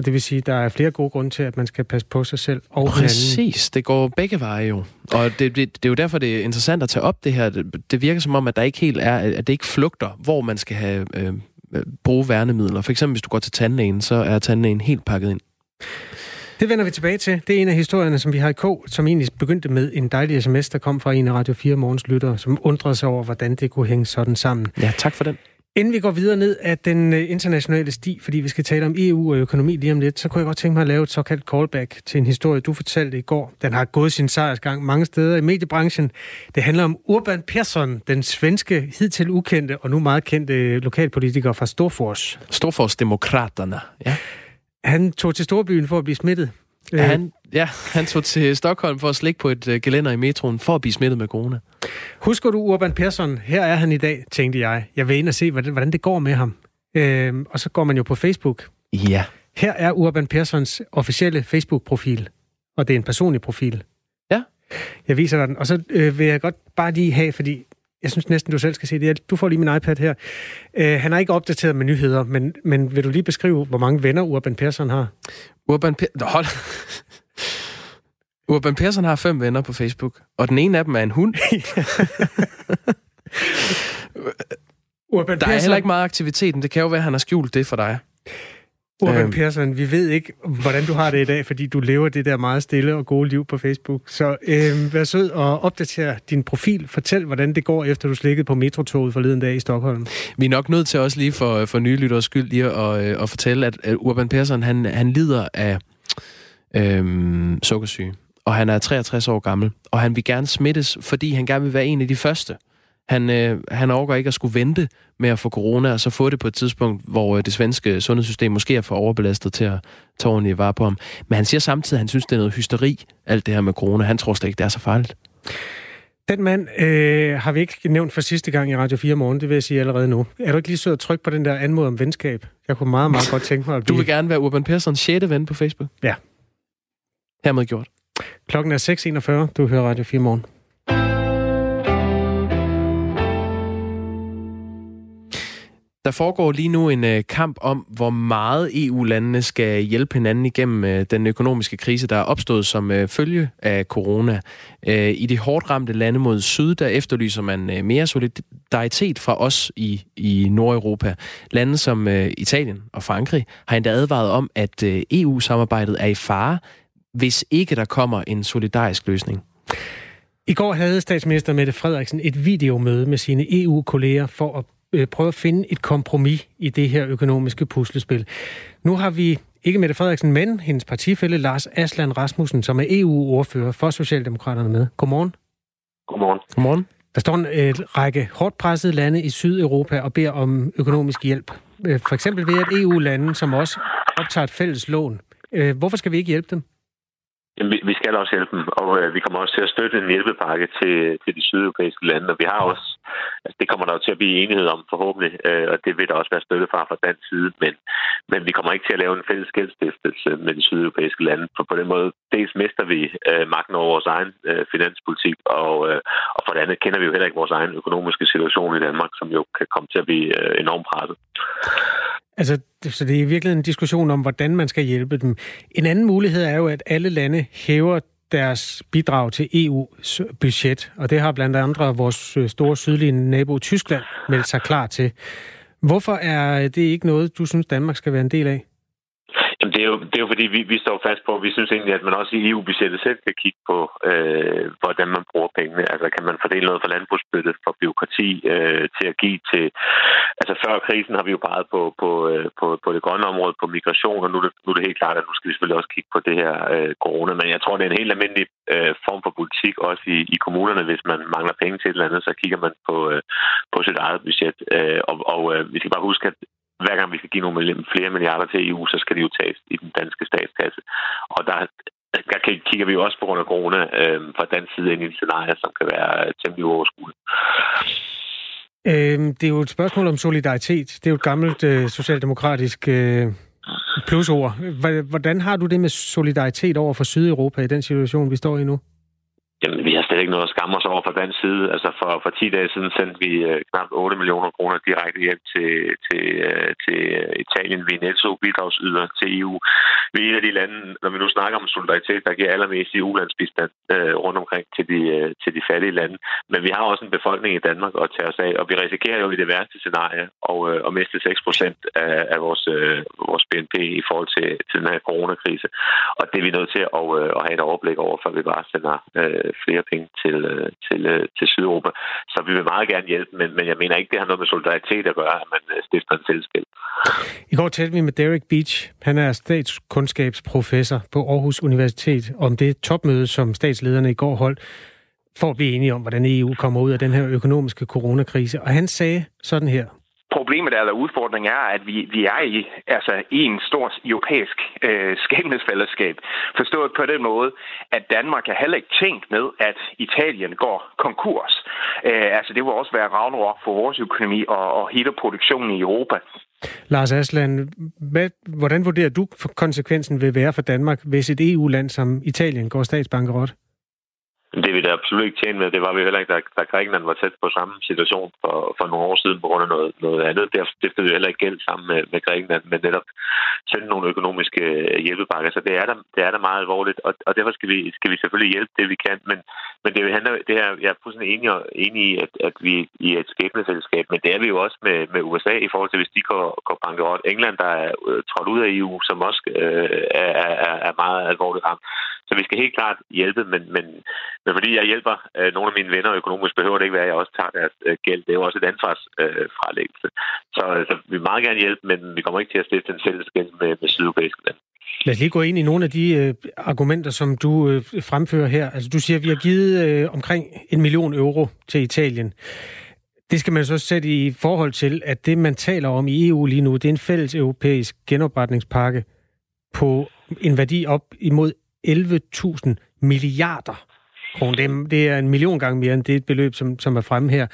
Og det vil sige, at der er flere gode grunde til, at man skal passe på sig selv og Præcis, hinanden. det går begge veje jo. Og det, det, det er jo derfor, det er interessant at tage op det her. Det, det virker som om, at der ikke helt er, at det ikke flugter, hvor man skal have øh, øh, bruge værnemidler. For eksempel, hvis du går til tandlægen, så er tandlægen helt pakket ind. Det vender vi tilbage til. Det er en af historierne, som vi har i K, som egentlig begyndte med en dejlig sms, der kom fra en af Radio 4 morgens lyttere, som undrede sig over, hvordan det kunne hænge sådan sammen. Ja, tak for den. Inden vi går videre ned af den øh, internationale sti, fordi vi skal tale om EU og økonomi lige om lidt, så kunne jeg godt tænke mig at lave et såkaldt callback til en historie, du fortalte i går. Den har gået sin sejrsgang mange steder i mediebranchen. Det handler om Urban Persson, den svenske, hidtil ukendte og nu meget kendte lokalpolitiker fra Storfors. Storforsdemokraterne, ja. Han tog til Storbyen for at blive smittet. Ja, han, ja, han tog til Stockholm for at slikke på et uh, gelænder i metroen for at blive smittet med corona. Husker du Urban Persson? Her er han i dag, tænkte jeg. Jeg vil ind og se, hvordan, hvordan det går med ham. Øhm, og så går man jo på Facebook. Ja. Her er Urban Perssons officielle Facebook-profil. Og det er en personlig profil. Ja. Jeg viser dig den. Og så øh, vil jeg godt bare lige have, fordi jeg synes næsten, du selv skal se det. Du får lige min iPad her. Øh, han er ikke opdateret med nyheder, men, men vil du lige beskrive, hvor mange venner Urban Persson har? Urban Persson... Hold. Urban Persson har fem venner på Facebook, og den ene af dem er en hund. <laughs> Urban der er Persson... heller ikke meget aktiviteten. Det kan jo være, at han har skjult det for dig. Urban øhm. Persson, vi ved ikke, hvordan du har det i dag, fordi du lever det der meget stille og gode liv på Facebook. Så øh, vær sød og opdater din profil. Fortæl, hvordan det går, efter du slikkede på metrotoget forleden dag i Stockholm. Vi er nok nødt til også lige for, for nye lytteres skyld lige at, øh, at fortælle, at Urban Persson, han, han lider af øh, sukkersyge og han er 63 år gammel, og han vil gerne smittes, fordi han gerne vil være en af de første. Han, øh, han overgår ikke at skulle vente med at få corona, og så få det på et tidspunkt, hvor øh, det svenske sundhedssystem måske er for overbelastet til at tage ordentligt vare på ham. Men han siger samtidig, at han synes, det er noget hysteri, alt det her med corona. Han tror slet ikke, det er så farligt. Den mand øh, har vi ikke nævnt for sidste gang i Radio 4 morgen, det vil jeg sige allerede nu. Er du ikke lige så tryk på den der anmod om venskab? Jeg kunne meget, meget godt tænke mig at blive... Du vil gerne være Urban Perssons 6. ven på Facebook? Ja. Hermed gjort. Klokken er 6.41. Du hører Radio 4 morgen. Der foregår lige nu en øh, kamp om, hvor meget EU-landene skal hjælpe hinanden igennem øh, den økonomiske krise, der er opstået som øh, følge af corona. Øh, I de hårdt ramte lande mod syd, der efterlyser man øh, mere solidaritet fra os i, i Nordeuropa. Lande som øh, Italien og Frankrig har endda advaret om, at øh, EU-samarbejdet er i fare, hvis ikke der kommer en solidarisk løsning? I går havde statsminister Mette Frederiksen et videomøde med sine EU-kolleger for at øh, prøve at finde et kompromis i det her økonomiske puslespil. Nu har vi ikke Mette Frederiksen, men hendes partifælle Lars Aslan Rasmussen, som er EU-ordfører for Socialdemokraterne med. Godmorgen. Godmorgen. Godmorgen. Der står en et række hårdt pressede lande i Sydeuropa og beder om økonomisk hjælp. Øh, for eksempel ved at EU-lande, som også optager et fælles lån. Øh, hvorfor skal vi ikke hjælpe dem? Jamen, vi skal også hjælpe dem, og øh, vi kommer også til at støtte en hjælpepakke til, til de sydeuropæiske lande, og vi har også, altså det kommer der jo til at blive enighed om forhåbentlig, øh, og det vil der også være støtte fra fra dansk side, men, men vi kommer ikke til at lave en fælles gældstiftelse med de sydeuropæiske lande, for på den måde, dels mister vi øh, magten over vores egen øh, finanspolitik, og, øh, og for det andet kender vi jo heller ikke vores egen økonomiske situation i Danmark, som jo kan komme til at blive øh, enormt presset. Altså, så det er virkelig en diskussion om, hvordan man skal hjælpe dem. En anden mulighed er jo, at alle lande hæver deres bidrag til EU's budget, og det har blandt andre vores øh, store sydlige nabo Tyskland meldt sig klar til. Hvorfor er det ikke noget, du synes, Danmark skal være en del af? Det er jo, det er jo fordi, vi, vi står fast på, at vi synes egentlig, at man også i EU-budgettet selv kan kigge på, øh, hvordan man bruger pengene. Altså, kan man fordele noget for landbrugsbytte, for byråkrati, øh, til at give til... Altså, før krisen har vi jo peget på, på, øh, på, på det grønne område, på migration, og nu er, det, nu er det helt klart, at nu skal vi selvfølgelig også kigge på det her øh, corona. Men jeg tror, det er en helt almindelig øh, form for politik, også i, i kommunerne. Hvis man mangler penge til et eller andet, så kigger man på, øh, på sit eget budget. Øh, og og øh, vi skal bare huske, at hver gang vi skal give nogle flere milliarder til EU, så skal de jo tages i den danske statskasse. Og der, der kigger vi jo også på grund af corona øh, fra den side ind i et scenarie, som kan være øh, temmelig uoverskueligt. Øhm, det er jo et spørgsmål om solidaritet. Det er jo et gammelt øh, socialdemokratisk øh, plusord. Hvordan har du det med solidaritet over for Sydeuropa i den situation, vi står i nu? Jamen, vi har slet ikke noget at skamme os over fra den side. Altså, for, for 10 dage siden sendte vi øh, knap 8 millioner kroner direkte hjem til, til, øh, til Italien. Vi er netto bidragsyder til EU. Vi er et af de lande, når vi nu snakker om solidaritet, der giver allermest i ulandsbistand øh, rundt omkring til de, øh, til de fattige lande. Men vi har også en befolkning i Danmark at tage os af, og vi risikerer jo i det værste scenarie at, øh, at miste 6 procent af, af vores, øh, vores BNP i forhold til, til den her coronakrise. Og det er vi nødt til at, øh, at have et overblik over, før vi bare sender øh, Øh, flere penge til, øh, til, øh, til Sydeuropa. Så vi vil meget gerne hjælpe, men, men jeg mener ikke, det har noget med solidaritet at gøre, at man stifter en selskab. I går talte vi med Derek Beach. Han er statskundskabsprofessor på Aarhus Universitet om det topmøde, som statslederne i går holdt for at blive enige om, hvordan EU kommer ud af den her økonomiske coronakrise. Og han sagde sådan her. Problemet eller udfordringen er, at vi, vi er i, altså, en stor europæisk øh, skæbnesfællesskab. Forstået på den måde, at Danmark er heller ikke tænkt med, at Italien går konkurs. Øh, altså det vil også være ragnarok for vores økonomi og, og hele produktionen i Europa. Lars Aslan, hvad, hvordan vurderer du konsekvensen vil være for Danmark, hvis et EU-land som Italien går statsbankerot? Det er vi da absolut ikke tjent med. Det var vi heller ikke, da, da Grækenland var tæt på samme situation for, for nogle år siden på grund af noget, noget andet. Der stiftede vi heller ikke gæld sammen med, med Grækenland, men netop sende nogle økonomiske øh, hjælpepakker. Så det er da, det er da meget alvorligt, og, og derfor skal vi, skal vi selvfølgelig hjælpe det, vi kan. Men, men det handler, det her, jeg er fuldstændig enig, enig i, at, at vi i et skæbnefællesskab, men det er vi jo også med, med USA i forhold til, hvis de går, går bankerot. England, der er øh, trådt ud af EU, som også øh, er, er, er meget alvorligt ramt. Så vi skal helt klart hjælpe, men, men, men fordi jeg hjælper øh, nogle af mine venner økonomisk, behøver det ikke være, at jeg også tager deres øh, gæld. Det er jo også et ansvarsfralæggelse. Øh, så, øh, så vi vil meget gerne hjælpe, men vi kommer ikke til at stifte en fælles gæld med, med sydeuropæiske lande. Lad os lige gå ind i nogle af de øh, argumenter, som du øh, fremfører her. Altså, du siger, at vi har givet øh, omkring en million euro til Italien. Det skal man så sætte i forhold til, at det, man taler om i EU lige nu, det er en fælles europæisk genopretningspakke på en værdi op imod 11.000 milliarder kroner. Det, det er en million gange mere end det beløb, som, som er fremme her.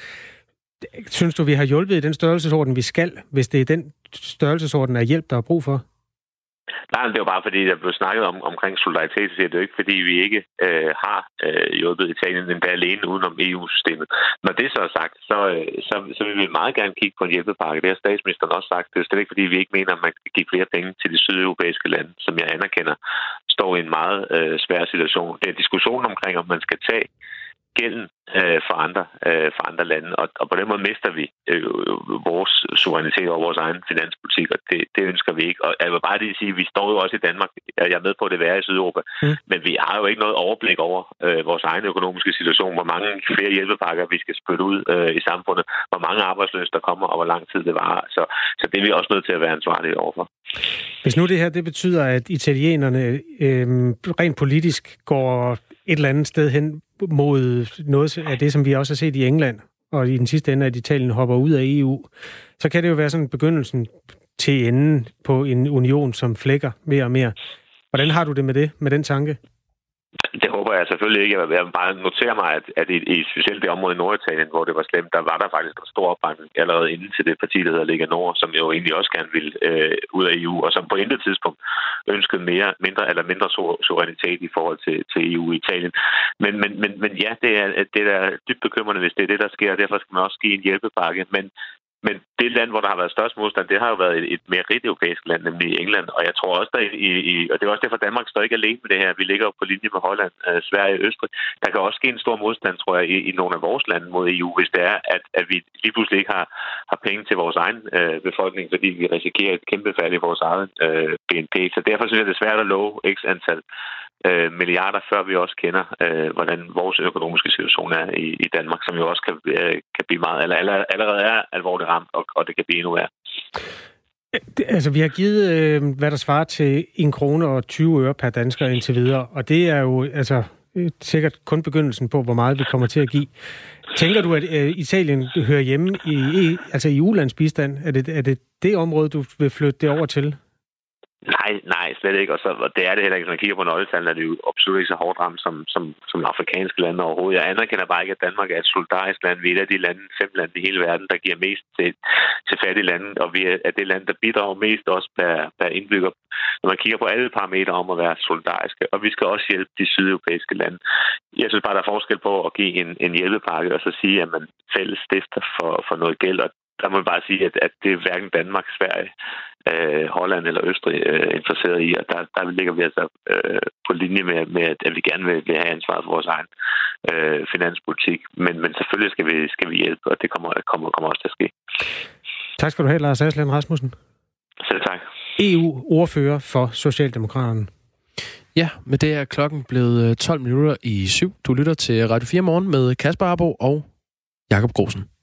Synes du, vi har hjulpet i den størrelsesorden, vi skal, hvis det er den størrelsesorden af hjælp, der er brug for? Nej, det var bare fordi, der blev snakket om, omkring solidaritet, så det er jo ikke fordi, vi ikke øh, har øh, hjulpet Italien endda alene udenom EU-systemet. Når det så er sagt, så, øh, så, så vil vi meget gerne kigge på en hjælpepakke. Det har statsministeren også sagt. Det er slet ikke fordi, vi ikke mener, at man kan give flere penge til de sydeuropæiske lande, som jeg anerkender, står i en meget øh, svær situation. Det er diskussionen omkring, om man skal tage gælden øh, for, andre, øh, for andre lande. Og, og på den måde mister vi øh, vores suverænitet over vores egen finanspolitik, og det, det ønsker vi ikke. Og jeg vil bare lige sige, at vi står jo også i Danmark. Jeg er med på, at det er i Sydeuropa, mm. men vi har jo ikke noget overblik over øh, vores egen økonomiske situation, hvor mange flere hjælpepakker vi skal spytte ud øh, i samfundet, hvor mange arbejdsløse der kommer, og hvor lang tid det varer. Så, så det er vi også nødt til at være ansvarlige overfor. Hvis nu det her det betyder, at italienerne øh, rent politisk går et eller andet sted hen mod noget af det, som vi også har set i England, og i den sidste ende, at Italien hopper ud af EU, så kan det jo være sådan begyndelsen til enden på en union, som flækker mere og mere. Hvordan har du det med det, med den tanke? Håber jeg selvfølgelig ikke. Jeg vil bare notere mig, at, at i, i specielt det område i Norditalien, hvor det var slemt, der var der faktisk en stor opbakning allerede inden til det parti, der hedder Liga Nord, som jo egentlig også gerne ville øh, ud af EU, og som på intet tidspunkt ønskede mere, mindre eller mindre suverænitet i forhold til, til EU i Italien. Men, men, men, men ja, det er, det er dybt bekymrende, hvis det er det, der sker, og derfor skal man også give en hjælpepakke. Men men det land, hvor der har været størst modstand, det har jo været et, et mere rigt europæisk land, nemlig England. Og jeg tror også, der i, i, og det er også derfor, Danmark står ikke alene med det her. Vi ligger jo på linje med Holland, øh, Sverige og Østrig. Der kan også ske en stor modstand, tror jeg, i, i nogle af vores lande mod EU, hvis det er, at, at vi lige pludselig ikke har, har penge til vores egen øh, befolkning, fordi vi risikerer et kæmpe fald i vores eget øh, BNP. Så derfor synes jeg, det er svært at love x antal øh, milliarder, før vi også kender, øh, hvordan vores økonomiske situation er i, i Danmark, som jo også kan, øh, kan blive meget, eller allerede er alvorligt ramt, og, og det kan blive endnu værre. Øh, altså, vi har givet, øh, hvad der svarer til 1 krone og 20 øre per dansker indtil videre, og det er jo altså øh, sikkert kun begyndelsen på, hvor meget vi kommer til at give. Tænker du, at øh, Italien hører hjemme i, i altså i ulandsbistand? Er det, er det det område, du vil flytte det over til? Nej, nej, slet ikke. Og, så, og det er det heller ikke. Når man kigger på nøgletallene, er det jo absolut ikke så hårdt ramt som, som, som afrikanske lande overhovedet. Jeg anerkender bare ikke, at Danmark er et solidarisk land. Vi er et af de lande, fem lande i hele verden, der giver mest til, til fattige lande, og vi er det land, der bidrager mest også per, per indbygger. Når man kigger på alle parametre om at være solidariske, og vi skal også hjælpe de sydeuropæiske lande. Jeg synes bare, der er forskel på at give en, en hjælpepakke og så sige, at man fælles stifter for, for noget gæld, og der må man bare sige, at, at det er hverken Danmark, Sverige, øh, Holland eller Østrig øh, interesseret i, og der, der ligger vi altså øh, på linje med, med, at vi gerne vil, vil have ansvaret for vores egen øh, finanspolitik. Men, men selvfølgelig skal vi, skal vi hjælpe, og det kommer, kommer, kommer også til at ske. Tak skal du have, Lars Aslan Rasmussen. Selv tak. EU-ordfører for Socialdemokraterne. Ja, med det er klokken blevet 12 minutter i syv. Du lytter til Radio 4 Morgen med Kasper Arbo og Jakob Grosen.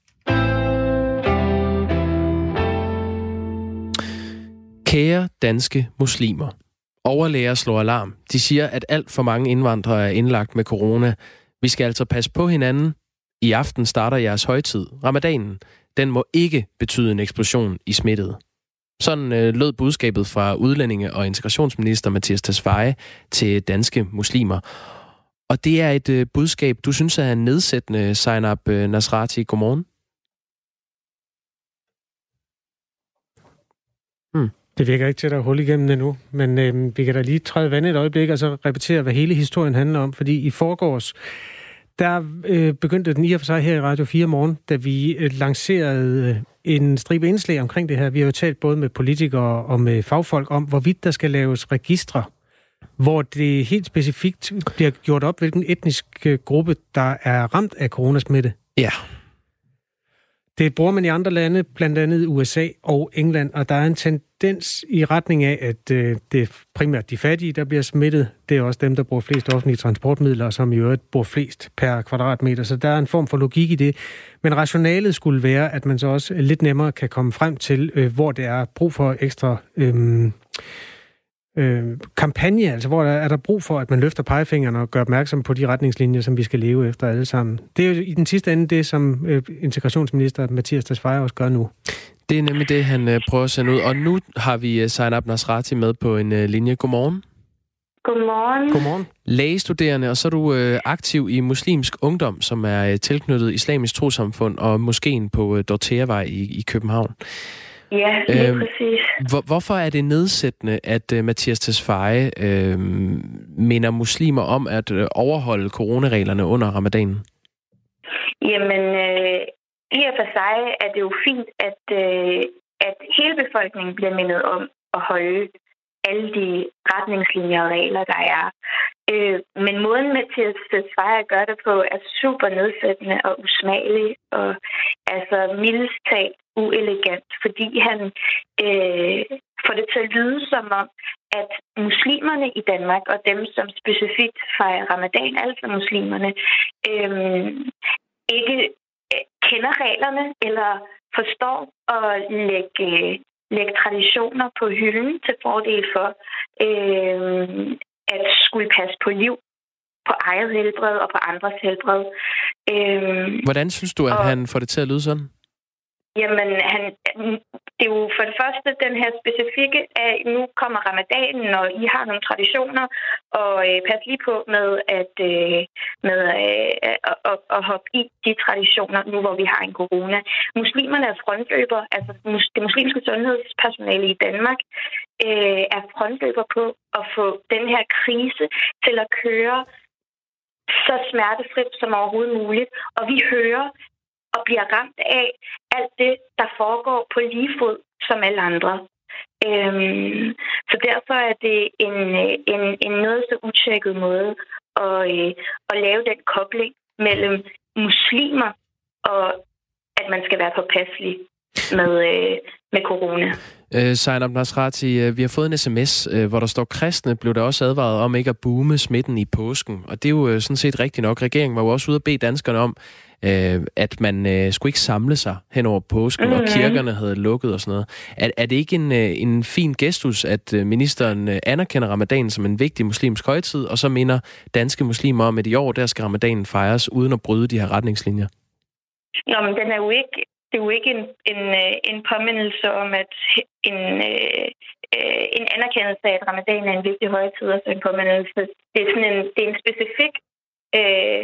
Kære danske muslimer. Overlæger slår alarm. De siger, at alt for mange indvandrere er indlagt med corona. Vi skal altså passe på hinanden. I aften starter jeres højtid, ramadanen. Den må ikke betyde en eksplosion i smittet. Sådan øh, lød budskabet fra udlændinge- og integrationsminister Mathias Tesfaye til danske muslimer. Og det er et øh, budskab, du synes er nedsættende, sign øh, Nasrati. Godmorgen. Hmm. Det virker ikke til, at der er hul igennem endnu, men øh, vi kan da lige træde vand et øjeblik og så repetere, hvad hele historien handler om. Fordi i forgårs, der øh, begyndte den i og for sig her i Radio 4 morgen, da vi øh, lancerede øh, en stribe indslag omkring det her. Vi har jo talt både med politikere og med fagfolk om, hvorvidt der skal laves registre, hvor det helt specifikt bliver gjort op, hvilken etnisk øh, gruppe, der er ramt af coronasmitte. Ja. Det bruger man i andre lande, blandt andet USA og England, og der er en tendens i retning af, at øh, det er primært de fattige, der bliver smittet. Det er også dem, der bruger flest offentlige transportmidler, som i øvrigt bruger flest per kvadratmeter. Så der er en form for logik i det. Men rationalet skulle være, at man så også lidt nemmere kan komme frem til, øh, hvor det er brug for ekstra... Øh, øh, kampagne, altså hvor der, er der brug for, at man løfter pegefingeren og gør opmærksom på de retningslinjer, som vi skal leve efter alle sammen. Det er jo i den sidste ende det, som øh, integrationsminister Mathias Tesfaye også gør nu. Det er nemlig det, han øh, prøver at sende ud. Og nu har vi øh, Zainab Nasrati med på en øh, linje. Godmorgen. Godmorgen. Godmorgen. Lægestuderende, og så er du øh, aktiv i Muslimsk Ungdom, som er øh, tilknyttet Islamisk Trosamfund og moskeen på øh, Dorteavej i, i København. Ja, lige øhm, præcis. Hvor, hvorfor er det nedsættende, at uh, Mathias Tesfaye uh, minder muslimer om at uh, overholde coronareglerne under ramadanen? Jamen, øh, i og for sig er det jo fint, at, øh, at hele befolkningen bliver mindet om at holde alle de retningslinjer og regler, der er. Øh, men måden at Tesfaye gør det på er super nedsættende og usmagelig, og altså mildest talt uelegant, fordi han øh, får det til at lyde som om, at muslimerne i Danmark, og dem, som specifikt fejrer ramadan, altså muslimerne, øh, ikke øh, kender reglerne eller forstår at lægge lægge traditioner på hylden til fordel for øh, at skulle passe på liv, på eget helbred og på andres helbred. Øh, Hvordan synes du, at og, han får det til at lyde sådan? Jamen, han, mm, det er jo for det første den her specifikke af, nu kommer ramadanen, og I har nogle traditioner, og øh, pas lige på med at, øh, med, øh, at, at, at hoppe i de traditioner, nu hvor vi har en corona. Muslimerne er frontløber, altså det muslimske sundhedspersonale i Danmark øh, er frontløber på at få den her krise til at køre så smertefrit som overhovedet muligt. Og vi hører og bliver ramt af alt det, der foregår på lige fod som alle andre. Øhm, så derfor er det en, øh, en, en noget så utjekket måde at, øh, at lave den kobling mellem muslimer og at man skal være påpasselig med, øh, med corona. Øh, Zainab Nasrati, øh, vi har fået en sms, øh, hvor der står, kristne blev der også advaret om ikke at boome smitten i påsken. Og det er jo sådan set rigtigt nok. Regeringen var jo også ude at bede danskerne om, at man skulle ikke samle sig hen over påsken, mm-hmm. og kirkerne havde lukket og sådan noget. Er, er det ikke en, en fin gestus, at ministeren anerkender ramadan som en vigtig muslimsk højtid, og så minder danske muslimer om, at i år der skal ramadanen fejres uden at bryde de her retningslinjer? Nå, men den er jo ikke det er jo ikke en, en, øh, en påmindelse om, at en, øh, øh, en anerkendelse af, at ramadan er en vigtig højtid, altså en påmindelse. Det er sådan en, det er en specifik øh,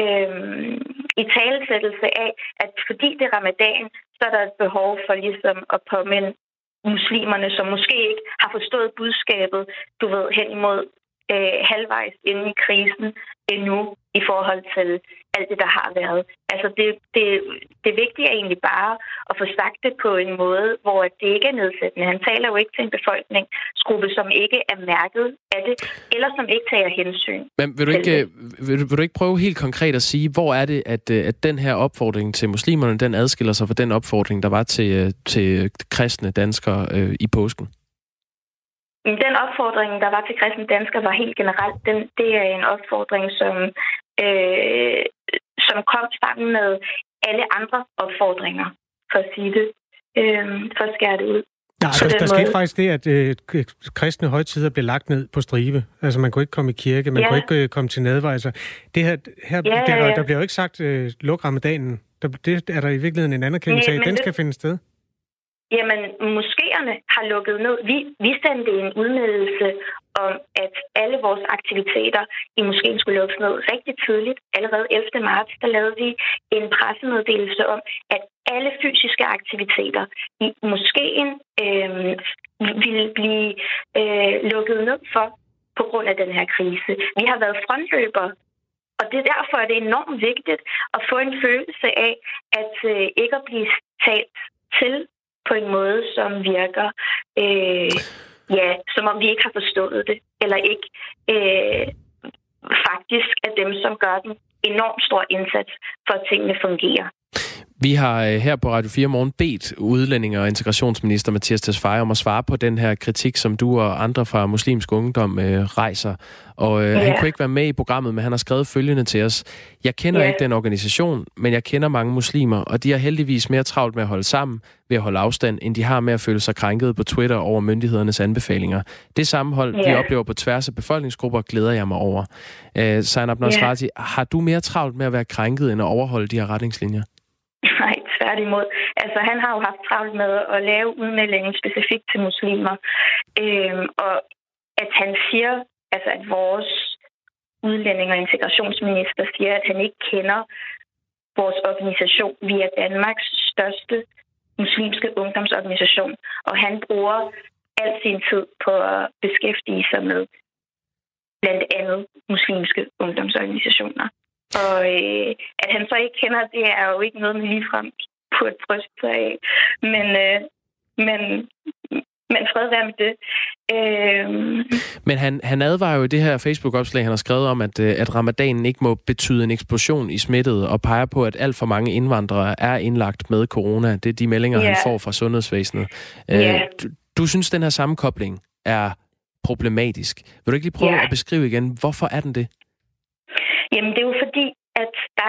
øh, i talesættelse af, at fordi det er ramadan, så er der et behov for ligesom at påminde muslimerne, som måske ikke har forstået budskabet, du ved, hen imod øh, halvvejs inde i krisen endnu i forhold til alt det, der har været. Altså det, det, det vigtige er egentlig bare at få sagt det på en måde, hvor det ikke er nedsættende. Han taler jo ikke til en befolkningsgruppe, som ikke er mærket af det, eller som ikke tager hensyn. Men vil du ikke, vil, vil du ikke prøve helt konkret at sige, hvor er det, at, øh, at den her opfordring til muslimerne, den adskiller sig fra den opfordring, der var til, øh, til kristne danskere øh, i påsken? Den opfordring, der var til kristne danskere, var helt generelt. Den, det er en opfordring, som, øh, som kom sammen med alle andre opfordringer, for at sige det, øh, for at skære det ud. Ja, der, der skete faktisk det, at øh, kristne højtider blev lagt ned på stribe. Altså, man kunne ikke komme i kirke, man ja. kunne ikke øh, komme til nadvej. Altså, det her, her ja, der, der, der bliver jo ikke sagt, øh, luk ramadanen. Der, det er der i virkeligheden en anerkendelse af. Den skal finde sted. Jamen, moskéerne har lukket ned. Vi, vi sendte en udmeldelse om, at alle vores aktiviteter i moskeen skulle lukkes ned rigtig tidligt. Allerede 11. marts, der lavede vi en pressemeddelelse om, at alle fysiske aktiviteter i moskeen øh, ville blive øh, lukket ned for på grund af den her krise. Vi har været frontløber og det er derfor, at det er enormt vigtigt at få en følelse af, at øh, ikke at blive talt til på en måde, som virker, øh, ja, som om vi ikke har forstået det, eller ikke øh, faktisk er dem, som gør den enormt stor indsats for, at tingene fungerer. Vi har øh, her på Radio 4 Morgen bedt udlændinge- og integrationsminister Mathias Tesfaye om at svare på den her kritik, som du og andre fra muslimsk ungdom øh, rejser. Og øh, ja. han kunne ikke være med i programmet, men han har skrevet følgende til os. Jeg kender ja. ikke den organisation, men jeg kender mange muslimer, og de har heldigvis mere travlt med at holde sammen ved at holde afstand, end de har med at føle sig krænket på Twitter over myndighedernes anbefalinger. Det sammenhold, ja. vi oplever på tværs af befolkningsgrupper, glæder jeg mig over. Øh, Zainab Nosrati, ja. har du mere travlt med at være krænket, end at overholde de her retningslinjer? Tværtimod. Altså, han har jo haft travlt med at lave udmeldingen specifikt til muslimer. Øhm, og at han siger, altså at vores udlænding- og integrationsminister siger, at han ikke kender vores organisation. Vi er Danmarks største muslimske ungdomsorganisation, og han bruger al sin tid på at beskæftige sig med blandt andet muslimske ungdomsorganisationer. Og øh, at han så ikke kender, det er jo ikke noget, man ligefrem burde bryste sig af. Men, øh, men, men fred være med det. Øh... Men han, han advarer jo i det her Facebook-opslag, han har skrevet om, at, øh, at ramadanen ikke må betyde en eksplosion i smittet, og peger på, at alt for mange indvandrere er indlagt med corona. Det er de meldinger, yeah. han får fra sundhedsvæsenet. Yeah. Øh, du, du synes, den her sammenkobling er problematisk. Vil du ikke lige prøve yeah. at beskrive igen, hvorfor er den det? Jamen, det er jo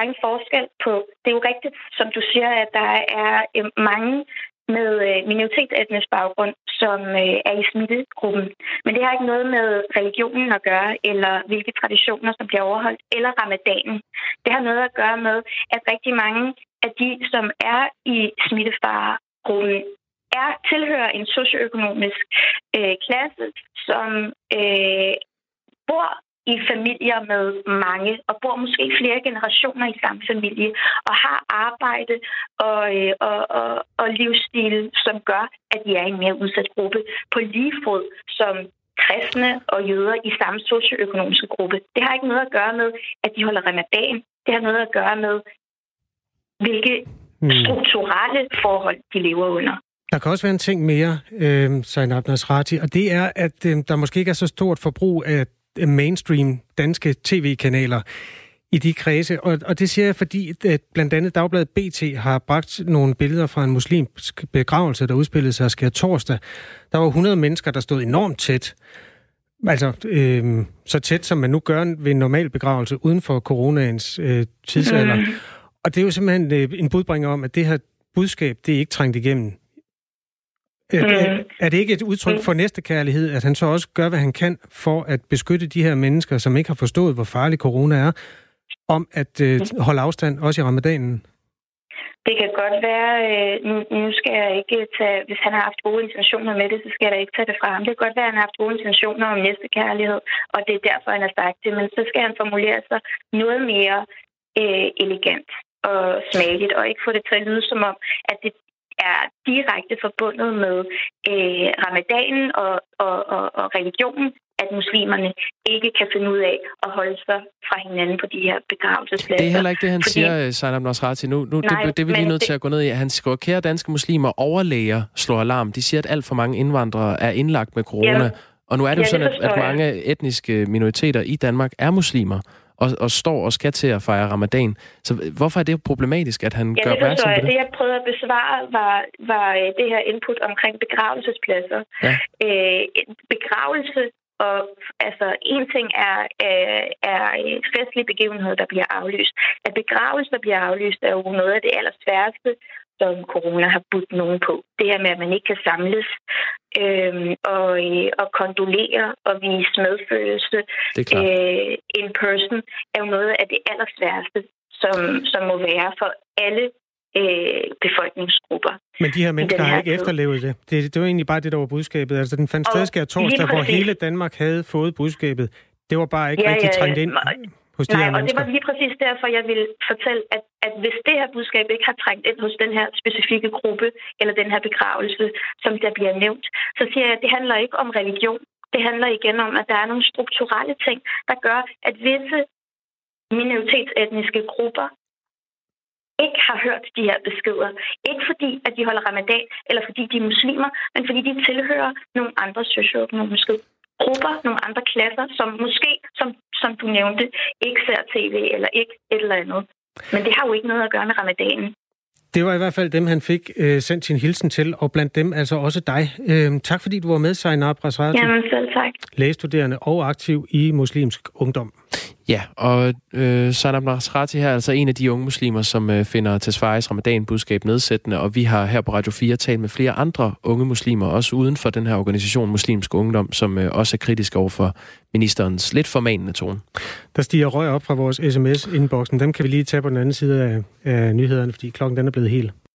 fordi, en forskel på... Det er jo rigtigt, som du siger, at der er øh, mange med øh, minoritetsetnisk baggrund, som øh, er i smittegruppen. Men det har ikke noget med religionen at gøre, eller hvilke traditioner, som bliver overholdt, eller ramadanen. Det har noget at gøre med, at rigtig mange af de, som er i smittefaregruppen, er tilhører en socioøkonomisk øh, klasse, som øh, bor i familier med mange, og bor måske flere generationer i samme familie, og har arbejde og, øh, og, og, og livsstil, som gør, at de er i en mere udsat gruppe på lige fod som kristne og jøder i samme socioøkonomiske gruppe. Det har ikke noget at gøre med, at de holder ramadan. Det har noget at gøre med, hvilke hmm. strukturelle forhold de lever under. Der kan også være en ting mere, øh, Zainab Nasrati, og det er, at øh, der måske ikke er så stort forbrug af mainstream danske tv-kanaler i de kredse. Og, og det siger jeg, fordi at blandt andet Dagbladet BT har bragt nogle billeder fra en muslimsk begravelse, der udspillede sig skær torsdag. Der var 100 mennesker, der stod enormt tæt. Altså, øh, så tæt som man nu gør ved en normal begravelse uden for coronaens øh, tidsalder. Mm. Og det er jo simpelthen øh, en budbringer om, at det her budskab, det er ikke trængt igennem. Er, er det ikke et udtryk for næstekærlighed, at han så også gør, hvad han kan for at beskytte de her mennesker, som ikke har forstået, hvor farlig corona er, om at øh, holde afstand, også i ramadanen? Det kan godt være, øh, nu, nu skal jeg ikke tage, hvis han har haft gode intentioner med det, så skal jeg da ikke tage det fra ham. Det kan godt være, at han har haft gode intentioner om næstekærlighed, og det er derfor, han har sagt det, men så skal han formulere sig noget mere øh, elegant og smageligt, og ikke få det til at lyde som om, at det er direkte forbundet med øh, ramadanen og, og, og, og religionen, at muslimerne ikke kan finde ud af at holde sig fra hinanden på de her begravelsespladser. Det er heller ikke det, han Fordi... siger, Sanam Nasrati. Nu, nu, Nej, det, det er vi lige nødt det... til at gå ned i. Han skriver, kære danske muslimer, overlæger slår alarm. De siger, at alt for mange indvandrere er indlagt med corona. Ja. Og nu er det jo sådan, at, at mange etniske minoriteter i Danmark er muslimer. Og, og står og skal til at fejre ramadan. Så hvorfor er det problematisk, at han ja, gør opmærksom på det? Det, jeg prøvede at besvare, var, var øh, det her input omkring begravelsespladser. Ja. Øh, begravelse og altså, en ting er, er, er festlige begivenheder, der bliver aflyst. At begravelser bliver aflyst, er jo noget af det allersværeste, som corona har budt nogen på. Det her med, at man ikke kan samles øhm, og, øh, og kondolere og vise medfølelse øh, in person, er jo noget af det allersværeste, som, som må være for alle øh, befolkningsgrupper. Men de her mennesker har ikke tid. efterlevet det. det. Det var egentlig bare det, der var budskabet. Altså den fandt sted torsdag, hvor hele Danmark havde fået budskabet. Det var bare ikke ja, rigtig trængt ind hos de Nej, her og det var lige præcis derfor, jeg vil fortælle, at, at hvis det her budskab ikke har trængt ind hos den her specifikke gruppe, eller den her begravelse, som der bliver nævnt, så siger jeg, at det handler ikke om religion. Det handler igen om, at der er nogle strukturelle ting, der gør, at visse minoritetsetniske grupper ikke har hørt de her beskeder. Ikke fordi, at de holder ramadan, eller fordi de er muslimer, men fordi de tilhører nogle andre socioøkonomiske grupper, nogle andre klasser, som måske, som, som du nævnte, ikke ser tv eller ikke et eller andet. Men det har jo ikke noget at gøre med ramadanen. Det var i hvert fald dem, han fik øh, sendt sin hilsen til, og blandt dem altså også dig. Øh, tak fordi du var med, Zainab Rasrati. Jamen selv tak. Lægestuderende og aktiv i muslimsk ungdom. Ja, og øh, Sanam Nasrati her er altså en af de unge muslimer, som øh, finder Tesfayes ramadan-budskab nedsættende, og vi har her på Radio 4 talt med flere andre unge muslimer, også uden for den her organisation Muslimsk Ungdom, som øh, også er kritisk over for ministerens lidt formanende tone. Der stiger røg op fra vores sms-inboxen. Dem kan vi lige tage på den anden side af, af nyhederne, fordi klokken den er blevet helt.